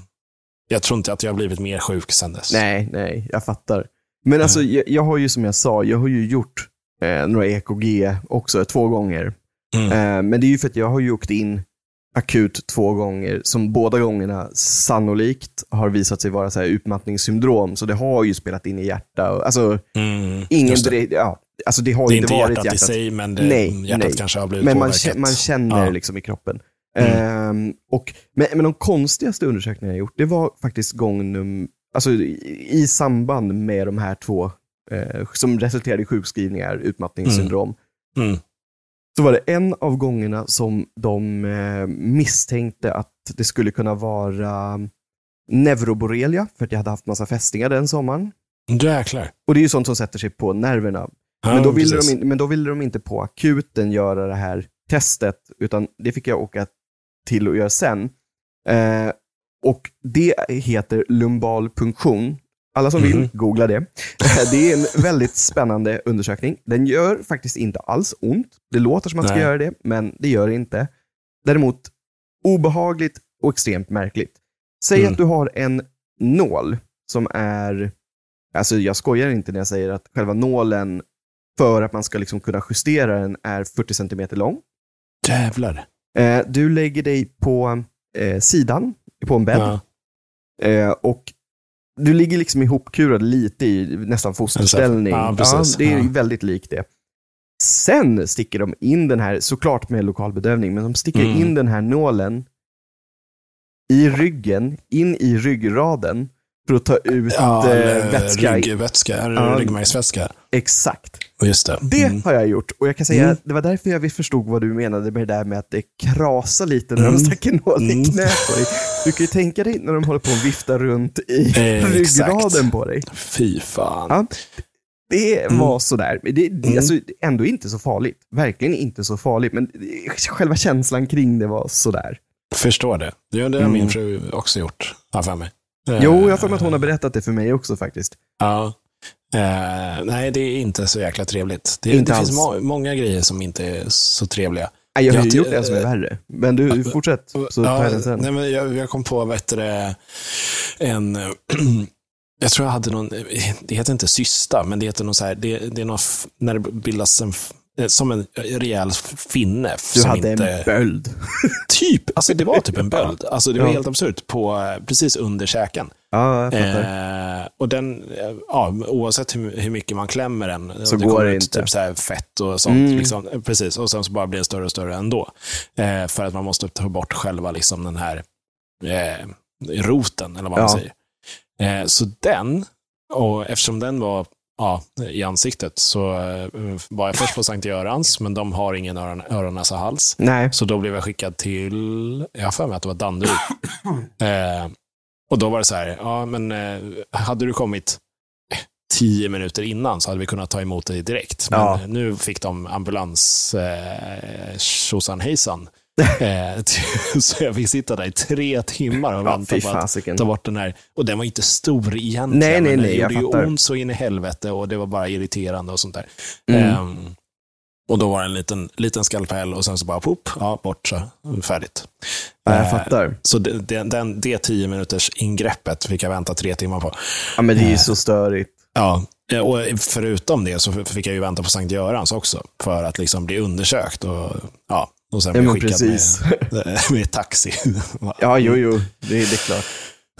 jag tror inte att jag har blivit mer sjuk sedan dess. Nej, nej, jag fattar. Men alltså, jag, jag har ju som jag sa, jag har ju gjort eh, några EKG också, två gånger. Mm. Eh, men det är ju för att jag har ju åkt in akut två gånger, som båda gångerna sannolikt har visat sig vara så här utmattningssyndrom. Så det har ju spelat in i hjärta. Och, alltså, Mm, ingen det. ja, alltså det har det är inte varit hjärtat, hjärtat. i sig, men det, Nej, hjärtat nej. kanske har blivit Men man, påverkat. kä- man känner Ja. liksom i kroppen. Mm. Ehm, och, men, men de konstigaste undersökningarna jag gjort, det var faktiskt gång num, alltså i, i samband med de här två eh, som resulterade i sjukskrivningar, utmattningssyndrom. Mm. Så var det en av gångerna som de eh, misstänkte att det skulle kunna vara neuroborrelia, för att jag hade haft massa fästingar den sommaren. Jäklar. Och det är ju sånt som sätter sig på nerverna. Ja, Men då, ville precis. de in, men då ville de inte på akuten göra det här testet, utan det fick jag åka till och göra sen. Eh, och det heter lumbal punktion. Alla som vill, Mhm. googla det. det är en [LAUGHS] väldigt spännande undersökning. Den gör faktiskt inte alls ont. Det låter som att det ska göra det, men det gör det inte. Däremot obehagligt och extremt märkligt. Säg Mm. att du har en nål som är, alltså jag skojar inte när jag säger att själva nålen för att man ska liksom kunna justera den är 40 cm lång. Jävlar. Eh, du lägger dig på eh, sidan på en bädd Ja. eh, och du ligger liksom ihopkurad lite i nästan fosterställning. Ja, precis. det är Ja. väldigt likt det. Sen sticker de in den här, såklart med lokal bedövning, men de sticker Mm. in den här nålen i ryggen, in i ryggraden för att ta ut Ja, eh, eller vätska. ryggvätska, Ja. ryggmärgsvätska. Exakt. Just det. Det Mm. har jag gjort och jag kan säga Mm. det var därför jag förstod vad du menade med det där med att det krasar lite när de Mm. stack en nål i Mm. knät på dig. Du kan ju tänka dig när de håller på att vifta runt i Eh, ryggraden exakt. på dig. Fy fan. Ja. Det Mm. var sådär. Det, det, Mm. alltså, ändå inte så farligt. Verkligen inte så farligt, men själva känslan kring det var sådär. Förstår det. Det har Mm. min fru också gjort, har för mig. Eh, Jo, jag har att hon har berättat det för mig också faktiskt. Ja. Eh, nej, det är inte så jäkla trevligt. Det, Inte det finns må- många grejer som inte är så trevliga. Nej, Jag har ju gjort en som är värre. Men du, fortsätt, så tar jag den sen. nej, men jag, jag kom på, heter det, en... [CLEARS THROAT] Jag tror jag hade någon, det heter inte cysta, men det heter någon så här, det, det är någon, när det bildas en, eh, som en rejäl finne. Du hade inte, en böld. [LAUGHS] Typ, alltså det var typ en böld. Alltså det var Ja. helt absurt, på, eh, precis under käken. Ja. Eh, och den, eh, ja, oavsett hur, hur mycket man klämmer den, Så det går det ut inte. typ så här fett och sånt. Mm. Liksom, eh, precis, och sen så bara blir den större och större ändå. Eh, för att man måste ta bort själva liksom, den här eh, roten, eller vad man Ja. säger. Eh, så den, och eftersom den var ja, i ansiktet, så eh, var jag först på Sankt Görans, men de har ingen öron, öron näsa, hals. Nej. Så då blev jag skickad till, jag har för mig att det var Danderyd. [COUGHS] eh, och då var det så här, ja men eh, hade du kommit tio minuter innan så hade vi kunnat ta emot dig direkt. Men Ja. nu fick de ambulans, eh, tjosan hejsan. Eh, [LAUGHS] så jag fick sitta där i tre timmar och Ja, vänta fy på att ta bort den här. Och den var inte stor egentligen. Nej, nej, men nej, det jag gjorde ju fattar. ont så in i helvete och det var bara irriterande och sånt där. Mm. Ehm, och då var det en liten, liten skalpell och sen så bara pop, ja, bort så, färdigt. Ja, jag Eh, fattar. Så det, det, den, det tio minuters ingreppet fick jag vänta tre timmar på. Ja, men det är ju eh, så störigt. Ja, och förutom det så fick jag ju vänta på Sankt Görans också för att liksom bli undersökt och, ja, och sen Ja, bli men skickad precis. med, [LAUGHS] med taxi. [LAUGHS] Ja, jo, jo. Det, det är klart.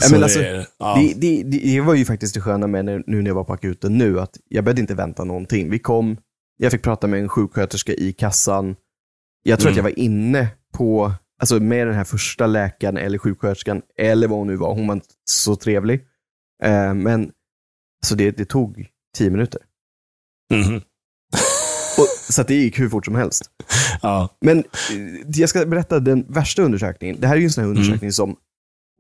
Ja, men det alltså, är- ja. Det, det, det, det var ju faktiskt det sköna med nu när jag var på akuten nu, att jag behövde inte vänta någonting. Vi kom, jag fick prata med en sjuksköterska i kassan. Jag tror Mm. att jag var inne på, alltså med den här första läkaren eller sjuksköterskan, eller vad hon nu var. Hon var inte så trevlig. Eh, men så det, det tog tio minuter. Mhm. Och, så det gick hur fort som helst. ja. Men eh, jag ska berätta den värsta undersökningen. Det här är ju en sån här undersökning som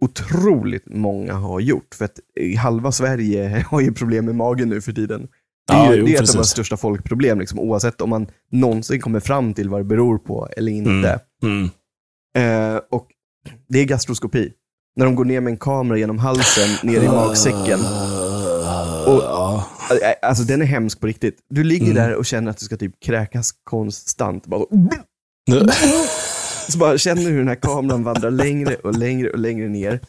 otroligt många har gjort. För att halva Sverige [LAUGHS] har ju problem med magen nu för tiden. Det är, Ja, ju, jo, det är ett av våra största folkproblem, liksom, oavsett om man någonsin kommer fram till vad det beror på eller inte. Mm. Eh, och det är gastroskopi. När de går ner med en kamera genom halsen, ner i magsäcken. Och- ja. Eh, Alltså den är hemsk på riktigt. Du ligger Mm. där och känner att du ska typ kräkas konstant. Bara så, [LAUGHS] så bara känner du hur den här kameran vandrar längre och längre och längre ner.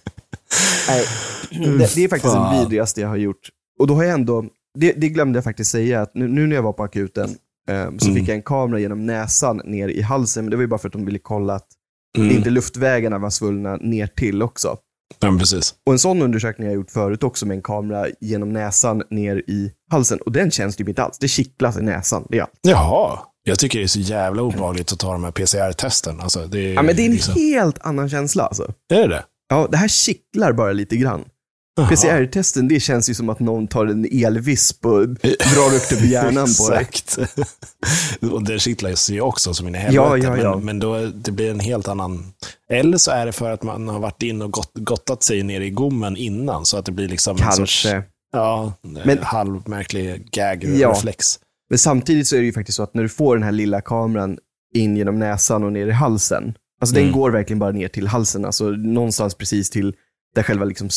Det, det är faktiskt Fan. det vidrigaste jag har gjort. Och då har jag ändå, det, det glömde jag faktiskt säga, att nu, nu när jag var på akuten eh, så Mm. fick jag en kamera genom näsan ner i halsen, men det var ju bara för att de ville kolla att Mm. inte luftvägarna var svullna ner till också. Ja, precis. Och en sån undersökning har jag gjort förut också med en kamera genom näsan ner i halsen. Och den känns typ inte alls. Det kittlas i näsan. Det är allt. Jaha. Jag tycker det är så jävla obehagligt att ta de här PCR-testen. Alltså, det är, Ja, men det är en liksom- helt annan känsla alltså. Är det det? Ja, det här kittlar bara lite grann. PCR-testen, det känns ju som att någon tar en elvisp och drar upp det på hjärnan på det. [LAUGHS] Exakt. och det kittlar ju också som in i helvete. Ja, ja, ja. Men, men då det blir en helt annan... Eller så är det för att man har varit in och gott, gottat sig ner i gommen innan. Så att det blir liksom en sorts Kanske. ja, Men- halvmärklig Ja. gag-reflex. Men samtidigt så är det ju faktiskt så att när du får den här lilla kameran in genom näsan och ner i halsen. Alltså Mm. den går verkligen bara ner till halsen. Alltså någonstans precis till där själva liksom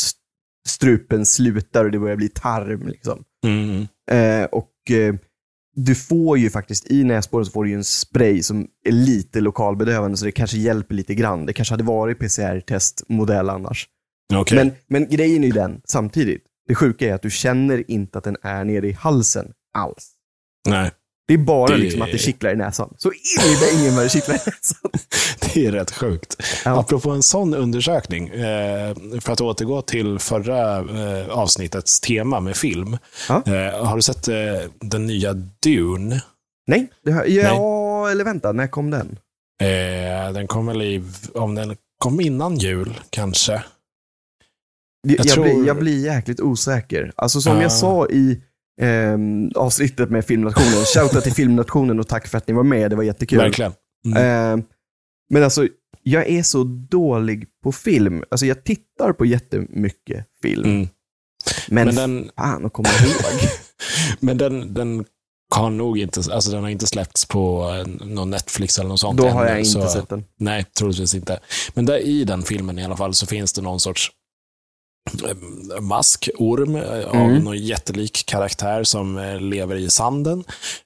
strupen slutar och det börjar bli tarm. Liksom. Mm. Eh, och eh, du får ju faktiskt, i näsborren så får du ju en spray som är lite lokalbedövande, så det kanske hjälper lite grann. Det kanske hade varit PCR-testmodell annars. Okej. Men, men grejen är ju den, samtidigt, det sjuka är att du känner inte att den är nere i halsen alls. Nej, Det är bara Det- liksom att det kittlar i näsan. Så in i bängen vad det kittlar i näsan. [LAUGHS] det är rätt sjukt. Ja. Apropå en sån undersökning, eh, för att återgå till förra eh, avsnittets tema med film. Ja. Eh, har du sett den nya Dune? Nej, det har, ja, eller vänta, när kom den? Den kom väl i, om den kom innan jul kanske. Jag, jag, tror- blir, jag blir jäkligt osäker. Alltså som Ah. jag sa i ehm, avsnittet med Filmnationen, [LAUGHS] shoutout till Filmnationen och tack för att ni var med, det var jättekul. Verkligen. Mm. Ehm, men alltså, jag är så dålig på film. Alltså jag tittar på jättemycket film, Mm. men, Men den, fan att komma ihåg. [LAUGHS] men den, den har nog inte, alltså den har inte släppts på eh, någon Netflix eller något sånt Då har ännu, jag inte så- sett den. Nej, troligtvis inte. Men där i den filmen i alla fall så finns det någon sorts eh, maskorm eh, av Mm. någon jättelik karaktär som eh, lever i sanden.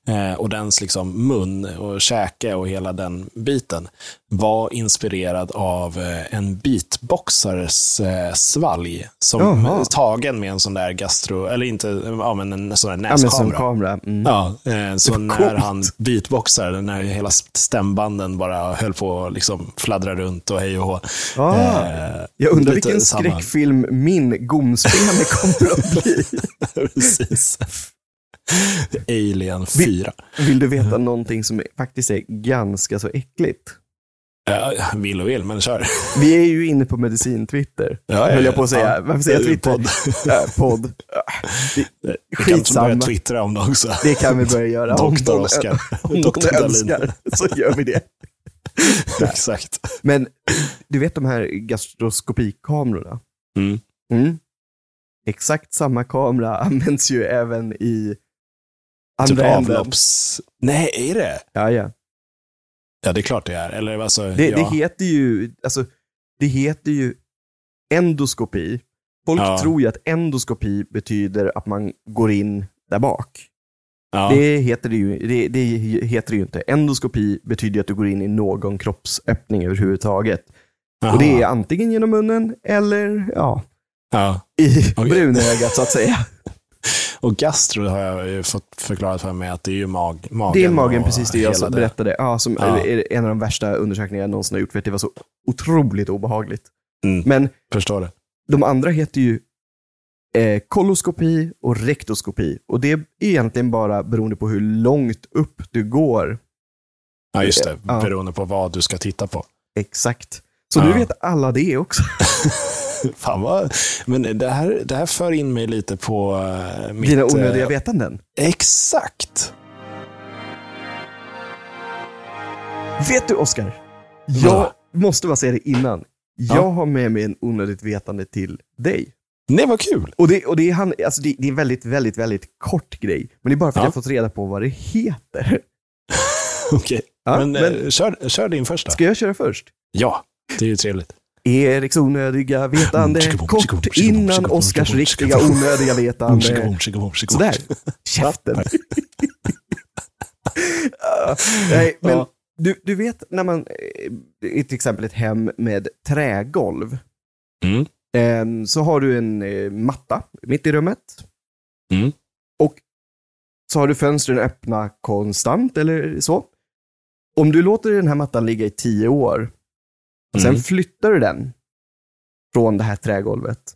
Eh, och dens liksom mun och käke och hela den biten var inspirerad av eh, en beatboxares eh, svalg. Som Jaha. tagen med en sån där gastro, eller inte, ja men en sån där Ja, näskamera. kamera. Mm. Ja, eh, så när coolt. han beatboxar, när hela stämbanden bara höll på att liksom fladdra runt och hej och hå. Ah, Eh, jag undrar vilken samma. skräckfilm min gomspelare kommer att bli. [LAUGHS] Precis. Alien 4. Vill du veta någonting som faktiskt är ganska så äckligt? Uh, vill och vill, men kör. Vi är ju inne på medicin-Twitter, Ja, ja, höll jag ja. på att säga. Ja. Varför säger jag Twitter? Podd. Ja, podd. Ja, det- Vi kan börja twittra om det också. Det kan vi börja göra. Doktor. Om Doktor Dahlin. så gör vi det. Exakt. Men du vet de här gastroskopikamerorna? Mm. Mm. Exakt samma kamera används ju även i Typ andra änden. avlopps... Nej, är det? Ja, ja. Ja, det är klart det är. Eller alltså, Det, ja. det heter ju, alltså, det heter ju endoskopi. Folk Ja. tror ju att endoskopi betyder att man går in där bak. ja. Det, heter det, ju, det, det heter det ju inte. Endoskopi betyder att du går in i någon kroppsöppning överhuvudtaget. Och det är antingen genom munnen eller ja, i Okej. brunögat så att säga. [LAUGHS] Och gastro har jag ju fått förklarat för mig att det är ju mag, magen. Det är magen, precis det jag berättade. Ja, som Ja. är en av de värsta undersökningarna jag någonsin har gjort, för att det var så otroligt obehagligt. Mm. Men Förstår det. de andra heter ju eh, koloskopi och rektoskopi. Och det är egentligen bara beroende på hur långt upp du går. Ja, just det. Ja. Beroende på vad du ska titta på. Exakt. Så Ja. nu vet alla det också. [LAUGHS] [LAUGHS] Fan vad... Men det här, det här för in mig lite på uh, mitt... Dina onödiga eh, vetanden. Exakt. Vet du, Oskar? Jag Vad? måste bara säga det innan. Jag Ja. har med mig en onödigt vetande till dig. Nej, vad kul. Och det, och det, är, han, alltså det, det är en väldigt, väldigt, väldigt kort grej. Men det är bara för att Ja. jag fått reda på vad det heter. [LAUGHS] Okej. Ja, men men- eh, kör, kör din första. Ska jag köra först? Ja, det är ju trevligt. Eriks onödiga vetande, kort innan tjickaboom, riktiga onödiga vetande. Sådär, käften. [LAUGHS] Nej, men du, du vet när man, eh, i till exempel ett hem med trägolv, Mm. eh, så har du en eh, matta mitt i rummet. Mm. Och så har du fönstren öppna konstant eller så. Om du låter den här mattan ligga i tio år och sen Mm. flyttar du den från det här trägolvet,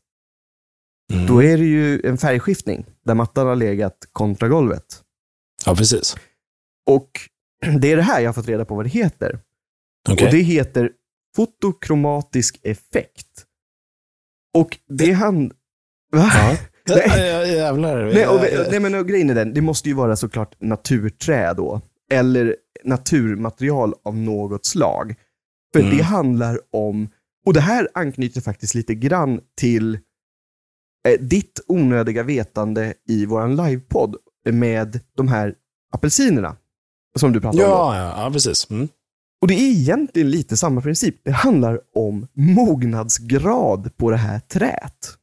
Mm. då är det ju en färgskiftning där mattan har legat kontra golvet. Ja, precis. Och [CLEARS THROAT] det är det här jag har fått reda på vad det heter. Okej. Och det heter fotokromatisk effekt. Och det han... Va? Ja. [LAUGHS] Nej. Jävlar. Nej, och, nej, men och grejen är den, det måste ju vara såklart naturträ då. Eller naturmaterial av något slag. För Mm. det handlar om, och det här anknyter faktiskt lite grann till eh, ditt onödiga vetande i våran livepodd med de här apelsinerna. Som du pratade om. då. Ja, ja, ja, precis. Mm. Och det är egentligen lite samma princip. Det handlar om mognadsgrad på det här träet.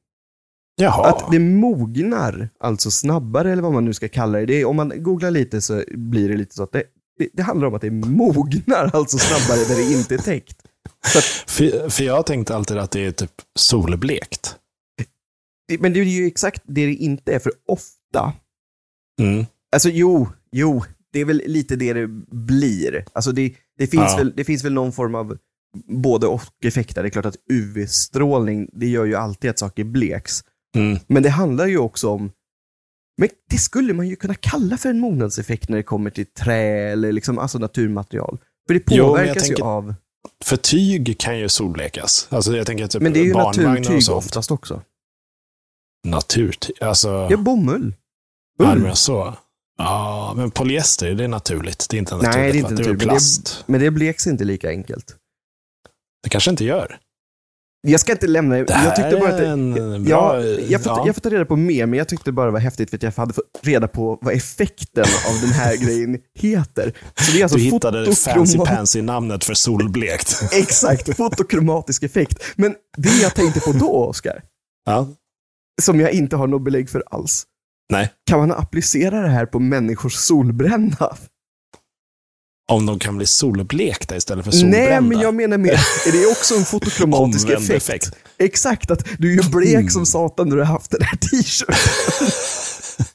Jaha. Att det mognar alltså snabbare, eller vad man nu ska kalla det. det är, om man googlar lite så blir det lite så att det, det, det handlar om att det mognar alltså snabbare där det inte är täckt. För, för jag tänkte alltid att det är typ solblekt. Det- Men det är ju exakt det det inte är, för ofta, Mm. alltså jo, jo, det är väl lite det det blir. Alltså det, det, finns, Ja. väl, det finns väl någon form av både och-effekter. Det är klart att UV-strålning, det gör ju alltid att saker bleks. Mm. Men det handlar ju också om, men det skulle man ju kunna kalla för en mognadseffekt när det kommer till trä eller liksom, alltså naturmaterial. För det Jo, påverkas tänker- ju av, För tyg kan ju solblekas. Alltså jag tänker typ men det är ju naturtyg oftast också. Naturtyg. Alltså, Ja, bomull. ja, Ull. men så. Ja, men polyester, det är naturligt. Det är inte Nej, naturligt. det är inte det är naturligt, men det plast. Men det bleks inte lika enkelt. Det kanske inte gör. Jag ska inte lämna Det här jag tyckte bara att det, en bra... Ja, jag får, ja. jag får ta reda på mer, men jag tyckte bara det var häftigt för att jag hade fått reda på vad effekten av den här [LAUGHS] grejen heter. Så det är alltså Du hittade fancy pansy namnet för solblekt. [LAUGHS] Exakt, fotokromatisk effekt. Men det jag tänkte på då, Oskar, ja. som jag inte har något belägg för alls. Nej, Kan man applicera det här på människors solbränna? Om de kan bli solblekta istället för solbrända. Nej, men jag menar mer, är det också en fotokromatisk effekt? effekt. Exakt, att du är ju blek Mm. som satan när du har haft den här t-shirten. [LAUGHS]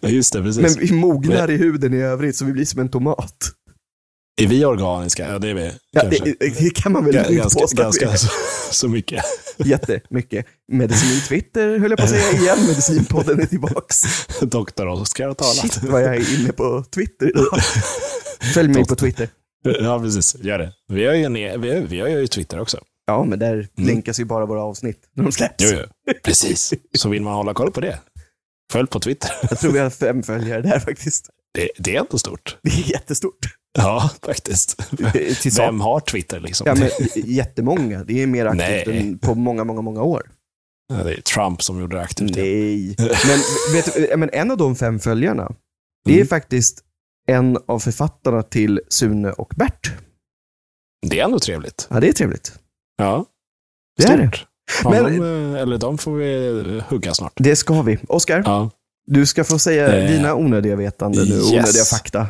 Ja, just det, precis. Men vi mognar i huden i övrigt så vi blir som en tomat. Är vi organiska? Ja, det är vi. Ja, det, det kan man väl lugnt ganska, påstå. ganska så, så mycket. Jättemycket. Medicin-Twitter höll jag på att säga igen. Medicinpodden är tillbaks. Doktor Oskar har talat. Shit vad jag är inne på Twitter idag. Följ mig på Twitter. Ja, precis. Gör det. Vi har ju, vi har, vi har ju Twitter också. Ja, men där länkas ju bara våra avsnitt när de släpps. Jo, jo. Precis. Så vill man hålla koll på det, följ på Twitter. Jag tror vi har fem följare där faktiskt. Det, det är ändå stort. Det är jättestort. Ja, faktiskt. Vem har Twitter liksom? Ja, men jättemånga. Det är mer aktivt Nej. än på många, många, många år. Ja, Det är Trump som gjorde det aktivt. Nej. [LAUGHS] Men, vet men en av de fem följarna, det är Mm. faktiskt en av författarna till Sune och Bert. Det är ändå trevligt. Ja, det är trevligt. Ja, Det är det. stort. Men- de, eh, eller de får vi eh, hugga snart. Det ska vi. Oskar, Ja, du ska få säga Eh, dina onödiga vetande nu, yes. onödiga fakta.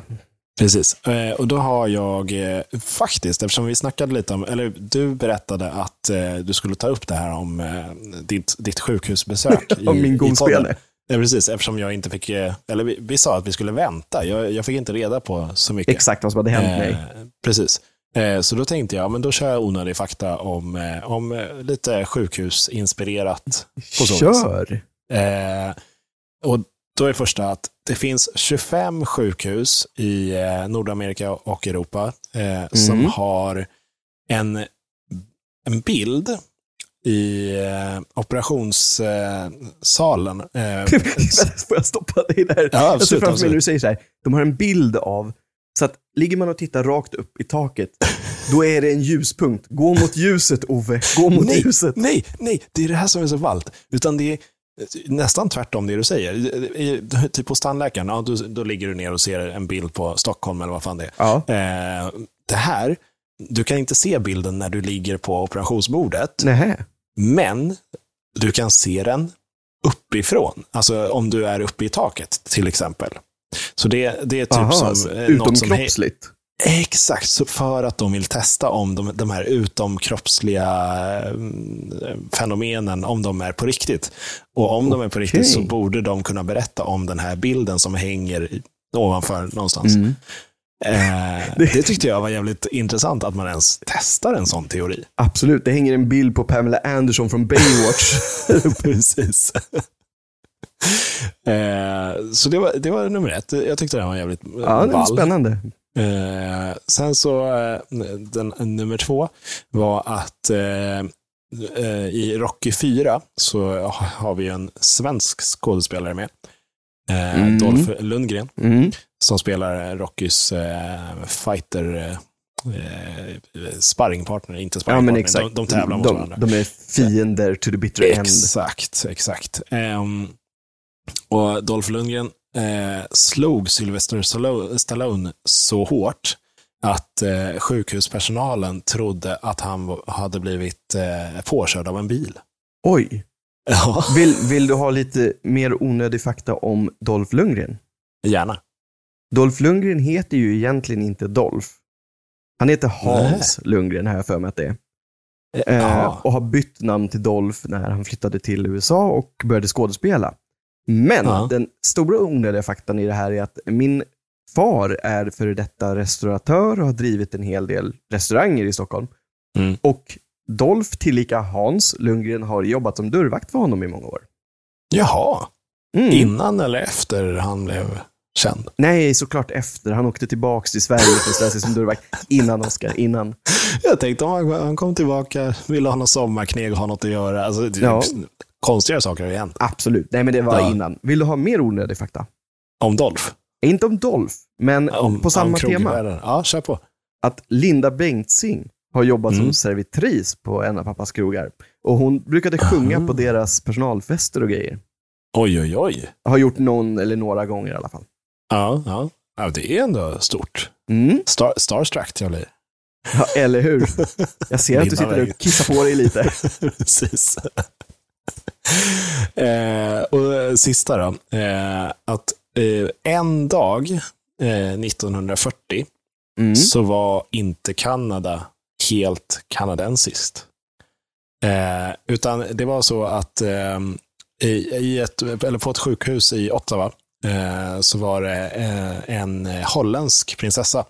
Precis. Eh, Och då har jag eh, faktiskt, eftersom vi snackade lite om, eller du berättade att eh, du skulle ta upp det här om ditt, ditt sjukhusbesök. [LAUGHS] Om min gomspelare. Ja, precis. Eftersom jag inte fick, eller vi, vi sa att vi skulle vänta. Jag, jag fick inte reda på så mycket. Exakt vad som hade hänt mig. Eh, Precis. Eh, så då tänkte jag, men då kör jag onödig fakta om, om lite sjukhusinspirerat. På så. Kör! Eh, och då är första att det finns 25 sjukhus i eh, Nordamerika och Europa eh, som har en, en bild i eh, operationssalen. Eh, [LAUGHS] Får jag stoppa dig där? Ja, jag ser absolut, framför mig absolut. när du säger så här, de har en bild av, så att ligger man och tittar rakt upp i taket, då är det en ljuspunkt. Gå mot ljuset, Ove. Gå mot nej, ljuset. nej, nej, det är det här som är så ballt. Utan det är nästan tvärtom det du säger. Typ hos tandläkaren, ja, då, då ligger du ner och ser en bild på Stockholm eller vad fan det är. Ja. Eh, det här, du kan inte se bilden när du ligger på operationsbordet, Nähä. men du kan se den uppifrån. Alltså om du är uppe i taket till exempel. Så det, det är typ Aha, som alltså, eh, något som... Exakt, så för att de vill testa om de, de här utomkroppsliga eh, fenomenen, om de är på riktigt. Och om de är på riktigt så borde de kunna berätta om den här bilden som hänger ovanför någonstans. Mm. Eh, det tyckte jag var jävligt intressant, att man ens testar en sån teori. Absolut, det hänger en bild på Pamela Anderson från Baywatch. [LAUGHS] Precis. eh, så det var, det var nummer ett. Jag tyckte den var jävligt ja, det var ball. spännande. Eh, sen så, eh, den, nummer två var att eh, eh, i Rocky 4 så ha- har vi en svensk skådespelare med. Eh, Mm. Dolph Lundgren, Mm. som spelar Rockys eh, fighter eh, eh, sparringpartner, inte Ja, sparringpartner. men exakt. De, de tävlar mot de, varandra. de är fiender to the bitter end. Exakt, exakt. Ehm, och Dolph Lundgren eh, slog Sylvester Stallone, så hårt att eh, sjukhuspersonalen trodde att han hade blivit eh, påkörd av en bil. Oj. Ja, Vill, vill du ha lite mer onödig fakta om Dolph Lundgren? gärna. Dolph Lundgren heter ju egentligen inte Dolph. Han heter Hans Lundgren, har jag för mig att det är. Eh, Ja. och har bytt namn till Dolph när han flyttade till USA och började skådespela. Men Ja. den stora onödiga faktan i det här är att min far är före detta restauratör och har drivit en hel del restauranger i Stockholm. Mm. Och Dolph, tillika Hans Lundgren, har jobbat som dörrvakt för honom i många år. Jaha, Mm. innan eller efter han blev känd? Nej, såklart efter. Han åkte tillbaka till Sverige för att ställa sig som dörrvakt innan Oscar, innan. Jag tänkte om han, kom tillbaka, ville ha något sommarkneg och ha något att göra. Alltså, Ja. Konstigare saker har ju hänt. Absolut. Nej, men det var Ja. innan. Vill du ha mer onödig fakta? Om Dolph. Inte om Dolph, men Om, på samma om tema. Ja, kör på. Att Linda Bengtzing har jobbat Mm. som servitris på en av pappas krogar. Och hon brukade sjunga Aha. på deras personalfester och grejer. Oj, oj, oj. Har gjort någon eller några gånger i alla fall. Ja, ja. ja det är ändå stort. Mm. Star, starstruck jag blir. Ja, eller hur? [LAUGHS] Jag ser att du sitter och kissar på dig lite. [LAUGHS] Precis. [LAUGHS] eh, och sista då. Eh, att eh, en dag, eh, 1940, Mm. så var inte Kanada helt kanadensiskt. Eh, utan det var så att eh, i, i ett, eller på ett sjukhus i Ottawa eh, så var det eh, en holländsk prinsessa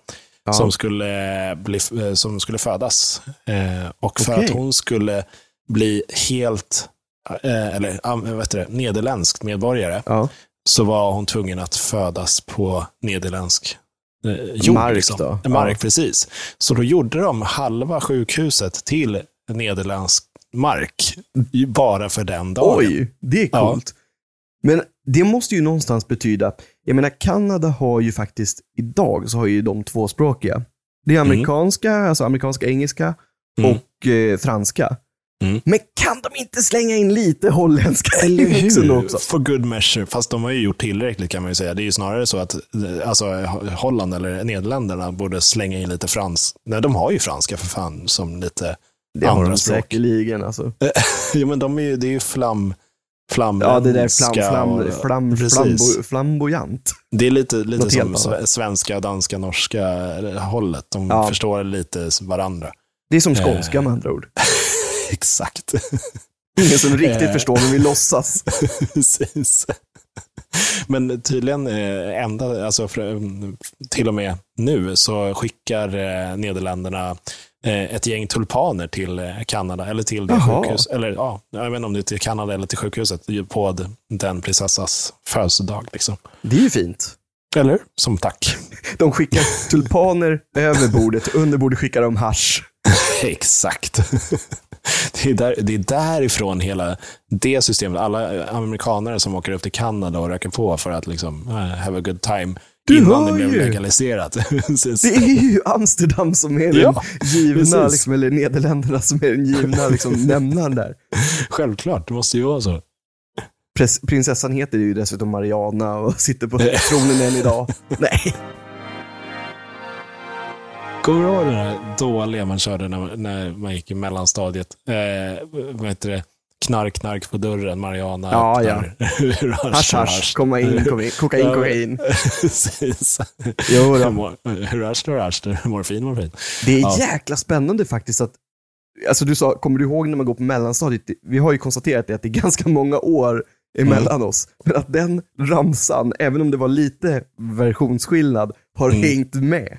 Ja. som, skulle bli, eh, som skulle födas. Eh, och för Okej. att hon skulle bli helt, eh, eller ah, vad heter det, nederländsk medborgare, Ja. så var hon tvungen att födas på nederländsk eh, jord. Mark liksom. då? Mark, Ja. precis. Så då gjorde de halva sjukhuset till nederländsk mark, bara för den dagen. Oj, det är Ja. coolt. Men det måste ju någonstans betyda, jag menar Kanada har ju faktiskt, idag så har ju de tvåspråkiga. Det är amerikanska, alltså amerikanska engelska Mm. och eh, franska. Mm. Men kan de inte slänga in lite holländska Eller hur? också? For good measure. Fast de har ju gjort tillräckligt kan man ju säga. Det är ju snarare så att eh, alltså, Holland eller Nederländerna borde slänga in lite frans. Nej, de har ju franska för fan som lite Det har de språk. säkerligen alltså. [LAUGHS] jo, men de är ju, det är ju flam, flam, Ja, det där flam, flam, flam, flambo, flamboyant. Det är lite, lite Något som helt svenska, danska, norska hållet. De Ja. förstår lite varandra. Det är som skånska Eh. med andra ord. [LAUGHS] [LAUGHS] Exakt. Ingen som riktigt Eh. förstår, men vi låtsas. [LAUGHS] Precis. Men tydligen eh, ända, alltså mm, till och med nu så skickar eh, Nederländerna ett gäng tulpaner till Kanada, eller till det Jaha. sjukhus, eller ja, jag vet inte om det är till Kanada eller till sjukhuset, på den prinsessas födelsedag. Liksom. Det är ju fint. Eller? Som tack. De skickar tulpaner över bordet, under bordet skickar de hasch. [LAUGHS] Exakt. [LAUGHS] Det är, där, det är därifrån hela det systemet. Alla amerikanare som åker upp till Kanada och röker på för att liksom, eh, have a good time Du innan det blev ju. legaliserat. [LAUGHS] Det är ju Amsterdam som är Ja, den givna, precis. liksom, eller Nederländerna som är den givna liksom, nämnaren där. Självklart, det måste ju vara så. Prinsessan heter ju dessutom Mariana och sitter på tronen än idag. Nej, Kommer du ihåg den där dåliga man körde när, när man gick i mellanstadiet? Eh, vad heter det? Knark, knark på dörren, Mariana Ja, öppnar. [LAUGHS] Hasch, hasch, hasch, komma in, komma in, kokain, Ja, kokain. Precis. Jo då. Hasch, hasch, morfin, morfin. Det är Ja. jäkla spännande faktiskt att, alltså du sa, kommer du ihåg när man går på mellanstadiet? Vi har ju konstaterat det, att det är ganska många år emellan Mm. oss. Men att den ramsan, även om det var lite versionsskillnad, har Mm. hängt med.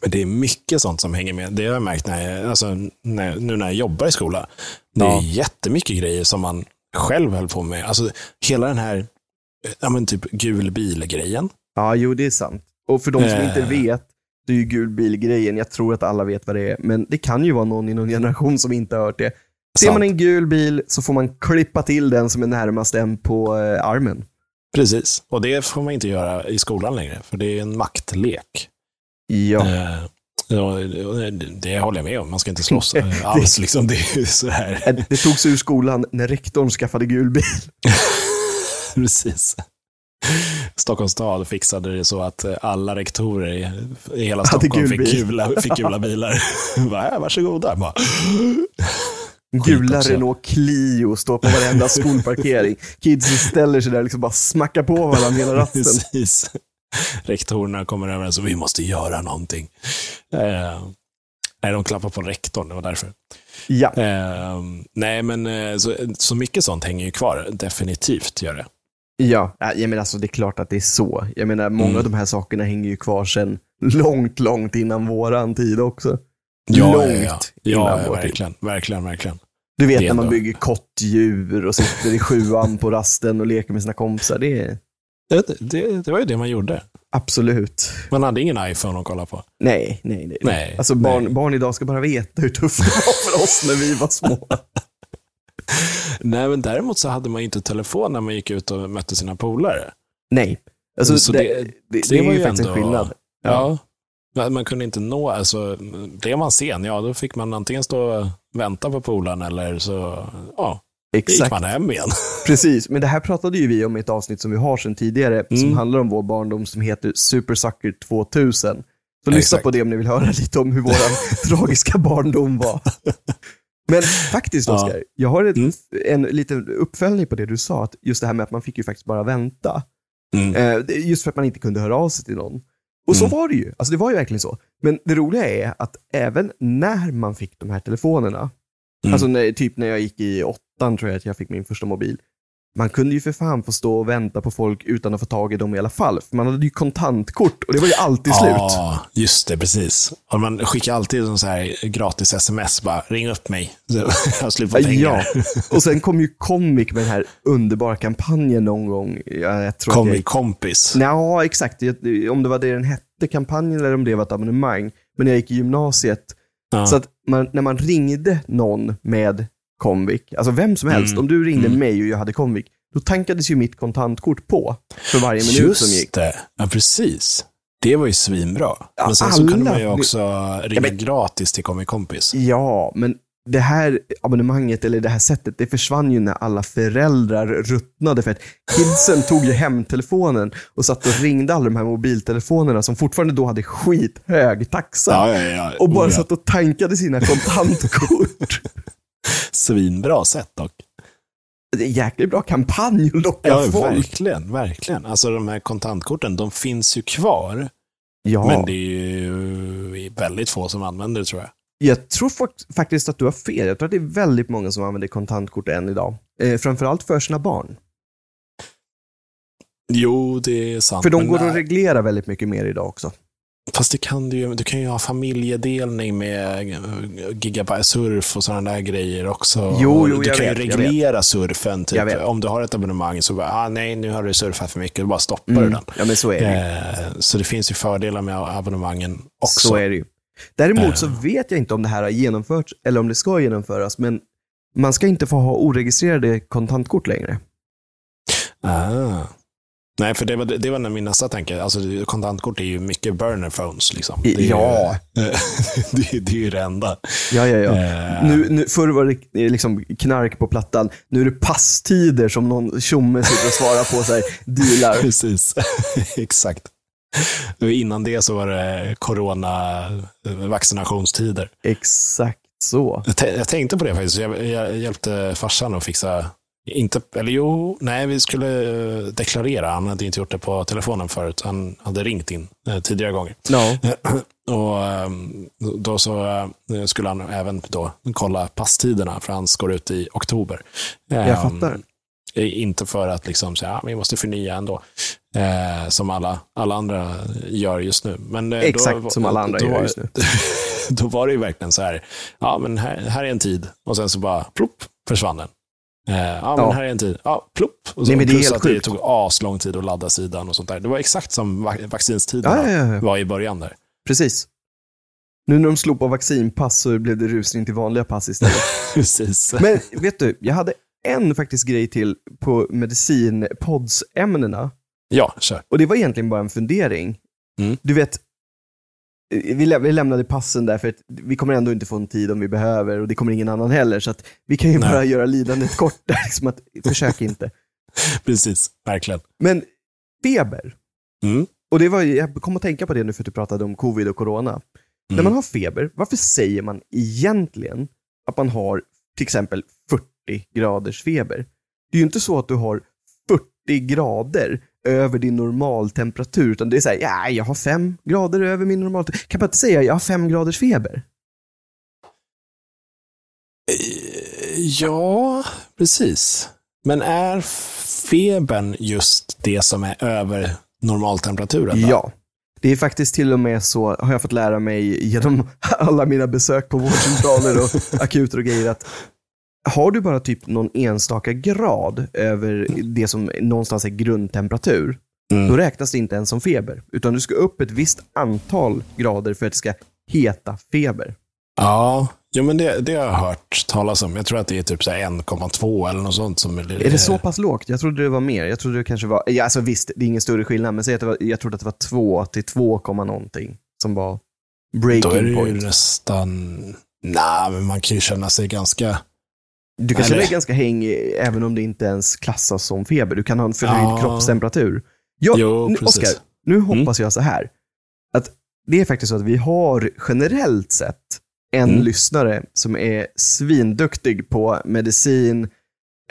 Men det är mycket sånt som hänger med. Det har jag märkt när jag, alltså, när, nu när jag jobbar i skola. Det är Ja. jättemycket grejer som man själv höll på med. Alltså, hela den här ja, men typ gul bil-grejen. Ja, jo det är sant. Och för de som Eh. inte vet, det är ju gul bil-grejen, jag tror att alla vet vad det är, men det kan ju vara någon i någon generation som inte har hört det. Ser man en gul bil så får man klippa till den som är närmast en på eh, armen. Precis, och det får man inte göra i skolan längre, för det är en maktlek. Ja. Eh, ja, det, håller jag med om, man ska inte slåss eh, [LAUGHS] alls. Liksom, det är så här. Eh, Det togs ur skolan när rektorn skaffade gul bil. [LAUGHS] Precis. Stockholms stad fixade det så att alla rektorer i, hela Stockholm fick gula, fick gula bilar. [LAUGHS] Bara, "Ja, varsågoda. Bara, Gula. Renault Clio står på varenda skolparkering. Kidsen ställer sig där och liksom bara smackar på varandra hela rasten. Precis. [LAUGHS] Rektorerna kommer överens och vi måste göra någonting. Eh, nej, de klappar på rektorn, det var därför. Ja, Eh, nej, men eh, så, så mycket sånt hänger ju kvar. Definitivt gör det. ja. Ja, jag menar, alltså, det är klart att det är så. Jag menar, många Mm. av de här sakerna hänger ju kvar sedan långt, långt innan våran tid också. Ja, långt ja, ja. innan ja, ja vår tid. verkligen, verkligen, verkligen. Du vet när man ändå- bygger kottdjur och sitter i sjuan på rasten och leker med sina kompisar. Det är Det, det, det var ju det man gjorde. absolut. Man hade ingen iPhone att kolla på. Nej, nej, nej. Nej, Alltså barn, nej. barn idag ska bara veta hur tufft det var för oss när vi var små. [LAUGHS] Nej, men däremot så hade man inte telefon när man gick ut och mötte sina polare. Nej. Alltså, Så det, det- det, det, var ju faktiskt en ändå- skillnad. Ja. Men Man kunde inte nå, alltså, blev man sen, ja då fick man antingen stå och vänta på polaren eller så, ja, gick Exakt. man hem igen. [LAUGHS] Precis, men det här pratade ju vi om i ett avsnitt som vi har sedan tidigare, som Mm. handlar om vår barndom som heter Super Sucker 2000. Så lyssna Exakt. på det om ni vill höra lite om hur vår [LAUGHS] tragiska barndom var. Men faktiskt Ja. Oskar, jag har ett, Mm. en liten uppföljning på det du sa, att just det här med att man fick ju faktiskt bara vänta. Mm. Eh, just för att man inte kunde höra av sig till någon. Och så Mm. var det ju, alltså det var ju verkligen så. Men det roliga är att även när man fick de här telefonerna, Mm. alltså när, typ när jag gick i åttan tror jag att jag fick min första mobil, man kunde ju för fan få stå och vänta på folk utan att få tag i dem i alla fall. För man hade ju kontantkort och det var ju alltid slut. Ja, just det, precis. Och man skickar alltid en så här gratis sms, bara ring upp mig. [LAUGHS] Jag slut på pengar. Ja, och sen kom ju Comic med den här underbara kampanjen någon gång. Jag, tror vi jag... kompis. Ja, exakt. Om det var det den hette, kampanjen, eller om det var ett abonnemang. Men när jag gick i gymnasiet, Ja. så att man, när man ringde någon med Comviq, alltså vem som helst, Mm. om du ringde Mm. mig och jag hade Comviq, då tankades ju mitt kontantkort på för varje minut som gick. Just det, ja precis. Det var ju svinbra. Ja, Men sen så kunde alla- man ju också ringa men- gratis till Kom kompis. Ja, men det här abonnemanget, eller det här sättet, det försvann ju när alla föräldrar ruttnade för att kidsen tog ju hemtelefonen och satt och ringde alla de här mobiltelefonerna som fortfarande då hade skithög taxa. Ja, ja, ja. Och bara Oh, ja. satt och tankade sina kontantkort. [LAUGHS] Svinbra sätt dock. det är en jäkligt bra kampanj att locka Ja, folk. verkligen, verkligen. Alltså de här kontantkorten, de finns ju kvar. Ja, Men det är ju väldigt få som använder det tror jag. jag tror fakt- faktiskt att du har fel. Jag tror att det är väldigt många som använder kontantkort än idag. Eh, framförallt för sina barn. Jo, det är sant. För de går att reglera väldigt mycket mer idag också. Fast det kan du ju. Du kan ju ha familjedelning med eh, gigabyte surf och sådana där grejer också. Jo, jo, du kan vet, ju reglera surfen. Typ. Om du har ett abonnemang så bara, ah, nej, nu har du surfat för mycket. Då bara stoppar Mm. du den. Ja, men så är det. Eh, så det finns ju fördelar med abonnemangen också. Så är det ju. Däremot Eh. så vet jag inte om det här har genomförts eller om det ska genomföras, men man ska inte få ha oregistrerade kontantkort längre. Ah. Nej, för det var, det var min nästa tanke. Alltså, kontantkort är ju mycket burner phones. Liksom. Det är ja. Ju, [LAUGHS] det, är, det är ju det enda. Ja, ja, ja. Eh, Nu, nu, förr var det eh, liksom knark på plattan. Nu är det passtider som någon tjomme sitter och svarar på sig, dealar. [LAUGHS] Precis, [LAUGHS] exakt. Innan det så var det corona-vaccinationstider. Exakt så. Jag, jag tänkte på det faktiskt. Jag, jag hjälpte farsan att fixa, inte, eller jo, nej, vi skulle eh, deklarera. Han hade inte gjort det på telefonen förut. Han hade ringt in eh, tidigare gånger. Ja, [CLEARS THROAT] Och ehm, då så eh, skulle han även då kolla passtiderna, för han går ut i oktober. jag Ehm, fattar. Eh, Inte för att liksom säga, ja, vi måste förnya ändå. Eh, som alla, alla andra gör just nu. Men, eh, Exakt då, som alla andra då, gör just nu. [LAUGHS] Då var det ju verkligen så här, ja men här, här är en tid. Och sen så bara, plopp, försvann den. Eh, ja, men Ja. här är en tid. Ja, plopp. Och så, Nej, det plus att det tog aslång tid att ladda sidan och sånt där. Det var exakt som va vaccinstiderna ja. var i början där. Precis. Nu när de slog på vaccinpass så blev det rusning till vanliga pass istället. [LAUGHS] Precis. Men vet du, jag hade en faktiskt grej till på medicinpoddsämnena. Ja, kör. Och det var egentligen bara en fundering. Mm. Du vet, vi, lä- vi lämnade passen där för att vi kommer ändå inte få en tid om vi behöver och det kommer ingen annan heller. Så att vi kan ju Nej. bara göra lidandet [LAUGHS] kort där. Liksom att, försök inte. [LAUGHS] Precis, verkligen. Men feber. Mm. Och det var, jag kom att tänka på det nu för att du pratade om covid och corona. När man har feber, varför säger man egentligen att man har till exempel 40 graders feber? Det är ju inte så att du har 40 grader över din normaltemperatur, utan det är så här, ja, jag har 5 grader över min normaltemperatur. Kan man inte säga, jag har 5 graders feber? Eh, Ja, precis. Men är febern just det som är över normaltemperaturen? då? Ja. Det är faktiskt till och med så, har jag fått lära mig genom [LAUGHS] alla mina besök på vårdcentraler och [LAUGHS] akuter och grejer, att har du bara typ någon enstaka grad över det som någonstans är grundtemperatur, Mm. då räknas det inte ens som feber. Utan du ska upp ett visst antal grader för att det ska heta feber. Ja, jo, men det, det har jag hört talas om. Jag tror att det är typ så här 1,2 eller något sånt. Som är, Är det så pass lågt? Jag trodde det var mer. Jag trodde det kanske var, ja, alltså visst, det är ingen större skillnad, men säg att var, jag trodde att det var 2 till 2, komma någonting som var Då är breaking det ju point. nästan... Nej, men man kan ju känna sig ganska... Du kan känna dig ganska hängig även om det inte ens klassas som feber. Du kan ha en förhöjd Ja. kroppstemperatur. Ja, Jo, nu. Mm. Oskar, nu hoppas jag så här. Att det är faktiskt så att vi har generellt sett en Mm. lyssnare som är svinduktig på medicin,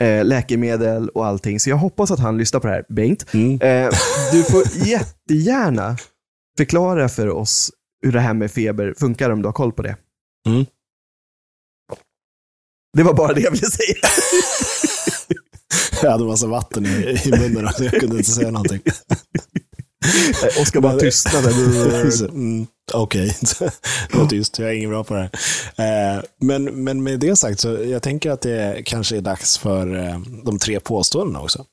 eh, läkemedel och allting. Så jag hoppas att han lyssnar på det här. Bengt, Mm. eh, du får [LAUGHS] jättegärna förklara för oss hur det här med feber funkar om du har koll på det. Mm. Det var bara det jag ville säga. [LAUGHS] Jag hade massa vatten i, i munnen så jag kunde inte säga någonting. Eh, Oskar bara tystnade. [LAUGHS] mm, Okej, [LAUGHS] det var tyst. Jag är ingen bra på det här. Eh, men, men med det sagt, så jag tänker att det kanske är dags för eh, de tre påståendena också.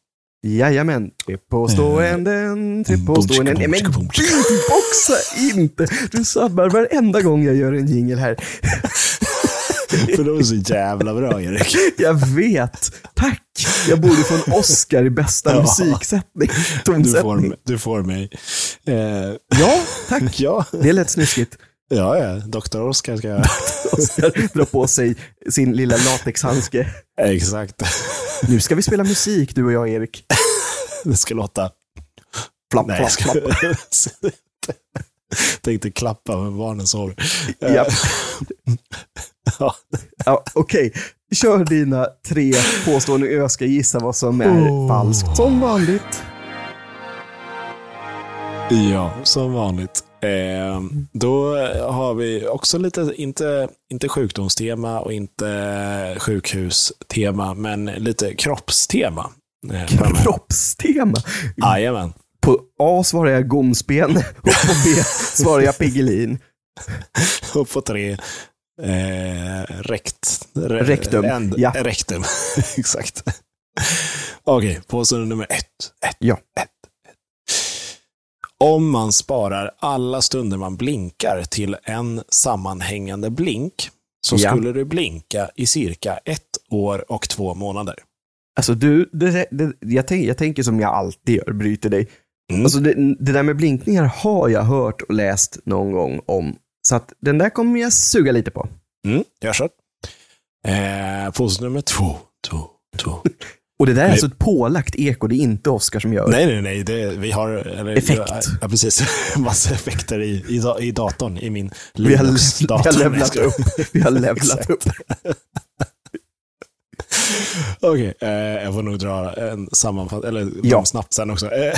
Jajamän, tre påståenden, tre påståenden. Nej men beatboxa inte! Du sabbar varenda gång jag gör en jingle här. För de är så jävla bra, Erik. Jag vet. Tack! Jag borde få en Oscar i bästa Ja. musiksättning. Du får, du får mig. Eh, Ja, tack. [LAUGHS] ja, Det lät snuskigt. ja, ja. Dr. Oscar ska jag... [LAUGHS] Oscar drar på sig sin lilla latexhandske. Exakt. Nu ska vi spela musik, du och jag, Erik. [LAUGHS] Det ska låta... Flapp, Nej, flapp. Tänkte klappa, men barnen sover. Ja. [LAUGHS] Ja. Ja, Okej, kör dina tre påståenden och jag ska gissa vad som är Oh. falskt. Som vanligt. Ja, som vanligt. Eh, då har vi också lite, inte, inte sjukdomstema och inte sjukhustema, men lite kroppstema. Eh. Kroppstema. Jajamän. På A svarar jag gomsben [LAUGHS] och på B svarar jag Piggelin. [LAUGHS] Och på tre, eh, rekt, re, Rektum, änd- ja. Rektum, [LAUGHS] exakt. Okej, påstående nummer ett. ett. Ja. Om man sparar alla stunder man blinkar till en sammanhängande blink, så Ja. skulle du blinka i cirka ett år och två månader. Alltså du, det, det, jag, tänk, jag tänker som jag alltid gör, bryter dig. Mm. Alltså det, det där med blinkningar har jag hört och läst någon gång om. Så att den där kommer jag suga lite på. Mm, jag kör. Eh, påstående nummer två. två, två. [LAUGHS] Och det där är Nej. alltså ett pålagt eko, det är inte Oskar som gör. Nej, nej, nej. Det, vi har... Eller, Effekt. Ja, precis. [LAUGHS] Massa effekter i, i, i datorn, i min vi, har, vi Linux-dator. har levlat upp. Vi har levlat upp. [LAUGHS] Okej, eh, jag får nog dra en sammanfattning, eller Ja. snabbt sen också. Eh,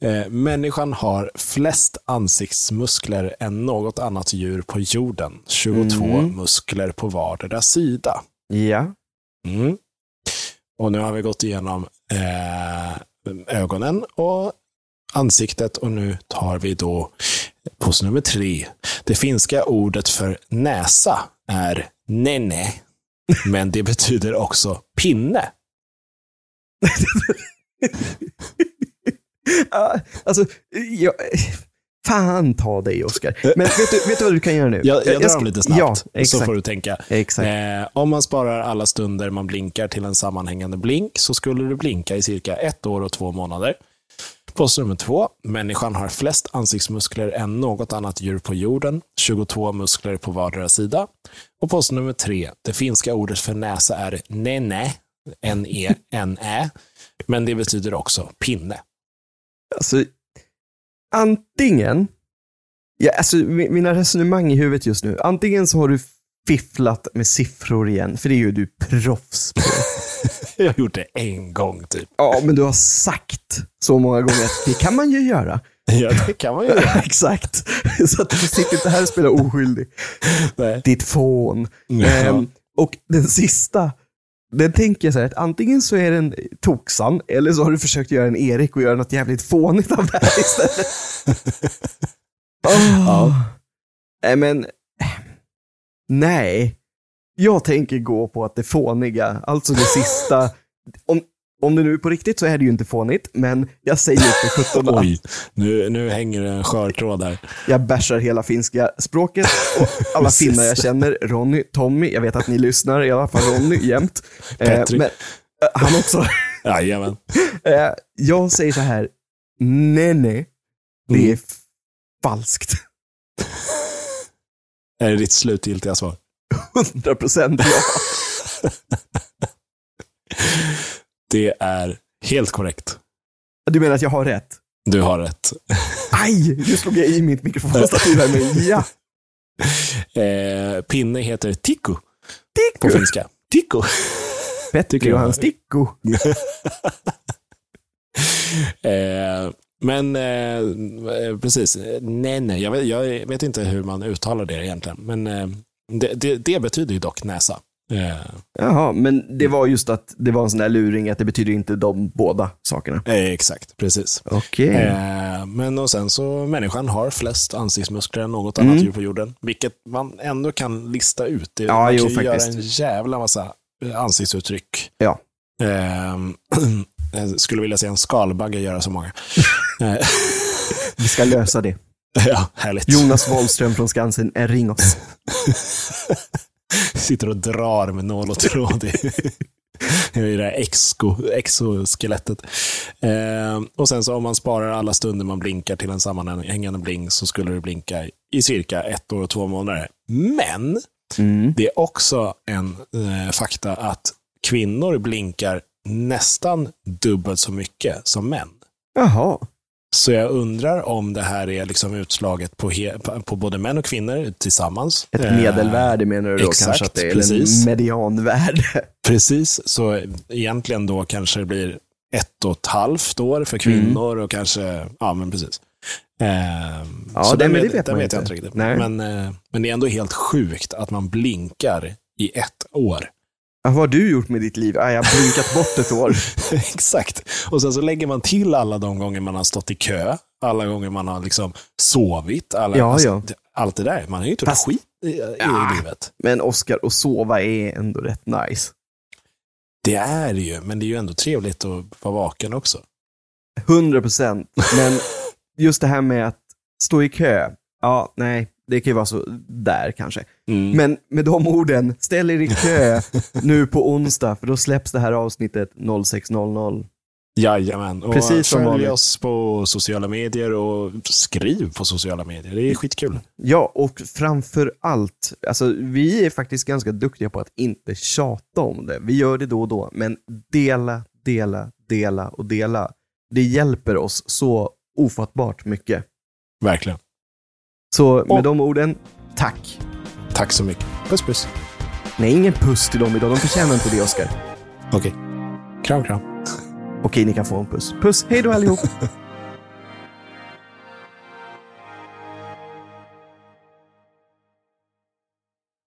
[LAUGHS] eh, människan har flest ansiktsmuskler än något annat djur på jorden. 22 Mm. muskler på vardera sida. Ja. Mm. Och nu har vi gått igenom eh, ögonen och ansiktet och nu tar vi då post nummer tre. Det finska ordet för näsa är nene, men det betyder också pinne. [LAUGHS] Alltså, jag, fan ta dig Oskar. Men vet du, vet du vad du kan göra nu? [LAUGHS] Jag, jag drar ska- dem lite snabbt, Ja, så får du tänka. Eh, om man sparar alla stunder man blinkar till en sammanhängande blink så skulle du blinka i cirka ett år och två månader. Post nummer två. Människan har flest ansiktsmuskler än något annat djur på jorden. 22 muskler på vardera sida. Och post nummer tre. Det finska ordet för näsa är nene. N-E-N-Ä. Men det betyder också pinne. Alltså, antingen, ja, alltså, mina resonemang i huvudet just nu, antingen så har du fifflat med siffror igen, för det är ju du proffs på. Jag har gjort det en gång typ. Ja, men du har sagt så många gånger att det kan man ju göra. Ja, det kan man ju göra. [LAUGHS] Exakt. Så att du sitter inte här och spelar oskyldig. Nej. Ditt fån. Ehm, och den sista, den tänker jag så här att antingen så är den toksan, eller så har du försökt göra en Erik och göra något jävligt fånigt av det här [LAUGHS] istället. Åh. Ja. Nej, men nej. Jag tänker gå på att det fåniga, alltså det sista, om, om det nu är på riktigt så är det ju inte fånigt, men jag säger för sjutton att [LAUGHS] Oj, nu, nu hänger det en skör tråd där. jag bärsar hela finska språket och alla [LAUGHS] finnar jag känner, Ronny, Tommy, jag vet att ni lyssnar, i alla fall Ronny jämt. Eh, Petri. men, eh, han också. [LAUGHS] Jajamän. Eh, jag säger så här, nej nej, det är Mm. f- falskt. Är det ditt slutgiltiga svar? 100 procent ja. Det är helt korrekt. Du menar att jag har rätt? Du har rätt. Aj, nu slog jag i mitt mikrofonstativ här, men ja. Eh, pinne heter tikku på Tikku. finska. Tikku. Petri och hans Tikku. Eh, men eh, precis, nej, nej. Jag vet, jag vet inte hur man uttalar det egentligen. Men eh, det, det, det betyder ju dock näsa. Eh, Jaha, men det var just att det var en sån där luring att det betyder inte de båda sakerna. eh, exakt, precis. Okej. Eh, men och sen så, människan har flest ansiktsmuskler än något annat Mm. djur på jorden. Vilket man ändå kan lista ut. Det, Ja, man jo, kan ju göra faktiskt. en jävla massa eh, ansiktsuttryck. Ja. Eh, [CLEARS THROAT] jag skulle vilja se en skalbagge göra så många. [LAUGHS] Eh, [LAUGHS] Vi ska lösa det. [LAUGHS] ja, härligt. Jonas Wahlström från Skansen, eh, ring oss. [LAUGHS] Sitter och drar med nål och tråd i, [LAUGHS] i det här exo, exoskelettet. Eh, och sen så om man sparar alla stunder man blinkar till en sammanhängande blink så skulle det blinka i cirka ett år och två månader. Men Mm. det är också en eh, fakta att kvinnor blinkar nästan dubbelt så mycket som män. Jaha. Så jag undrar om det här är liksom utslaget på, på både män och kvinnor tillsammans. Ett Eh, medelvärde menar du då exakt, kanske? Att det är, precis. en medianvärde. [LAUGHS] Precis, så egentligen då kanske det blir ett och ett halvt år för kvinnor och kanske, ja men precis. Ehm, Ja, så det- den men det vet, den man vet jag inte. riktigt. Men, eh, men det är ändå helt sjukt att man blinkar i ett år. Vad har du gjort med ditt liv? Ah, jag har blinkat bort ett år. [LAUGHS] Exakt. Och sen så lägger man till alla de gånger man har stått i kö, alla gånger man har liksom sovit, alla, Ja, alltså, ja. allt det där. Man har ju inte Fast- skit i, i Ja. livet. Men Oscar, att sova är ändå rätt nice. Det är det ju, men det är ju ändå trevligt att vara vaken också. 100 procent. Men just det här med att stå i kö. Ja, nej, det kan ju vara så där kanske. Mm. Men med de orden, ställ er i kö [LAUGHS] nu på onsdag, för då släpps det här avsnittet 06.00. Jajamän. Och Precis som följ vanligt. oss på sociala medier och skriv på sociala medier. Det är skitkul. Ja, och framför allt, alltså vi är faktiskt ganska duktiga på att inte tjata om det. Vi gör det då och då, men dela, dela, dela och dela. Det hjälper oss så ofattbart mycket. Verkligen. Så med Och- de orden, tack. Tack så mycket. Puss puss. Nej, ingen puss till dem idag. De förtjänar inte det, Oskar. Okej. Kram, kram. Okej, ni kan få en puss. Puss, hej då allihop. [LAUGHS]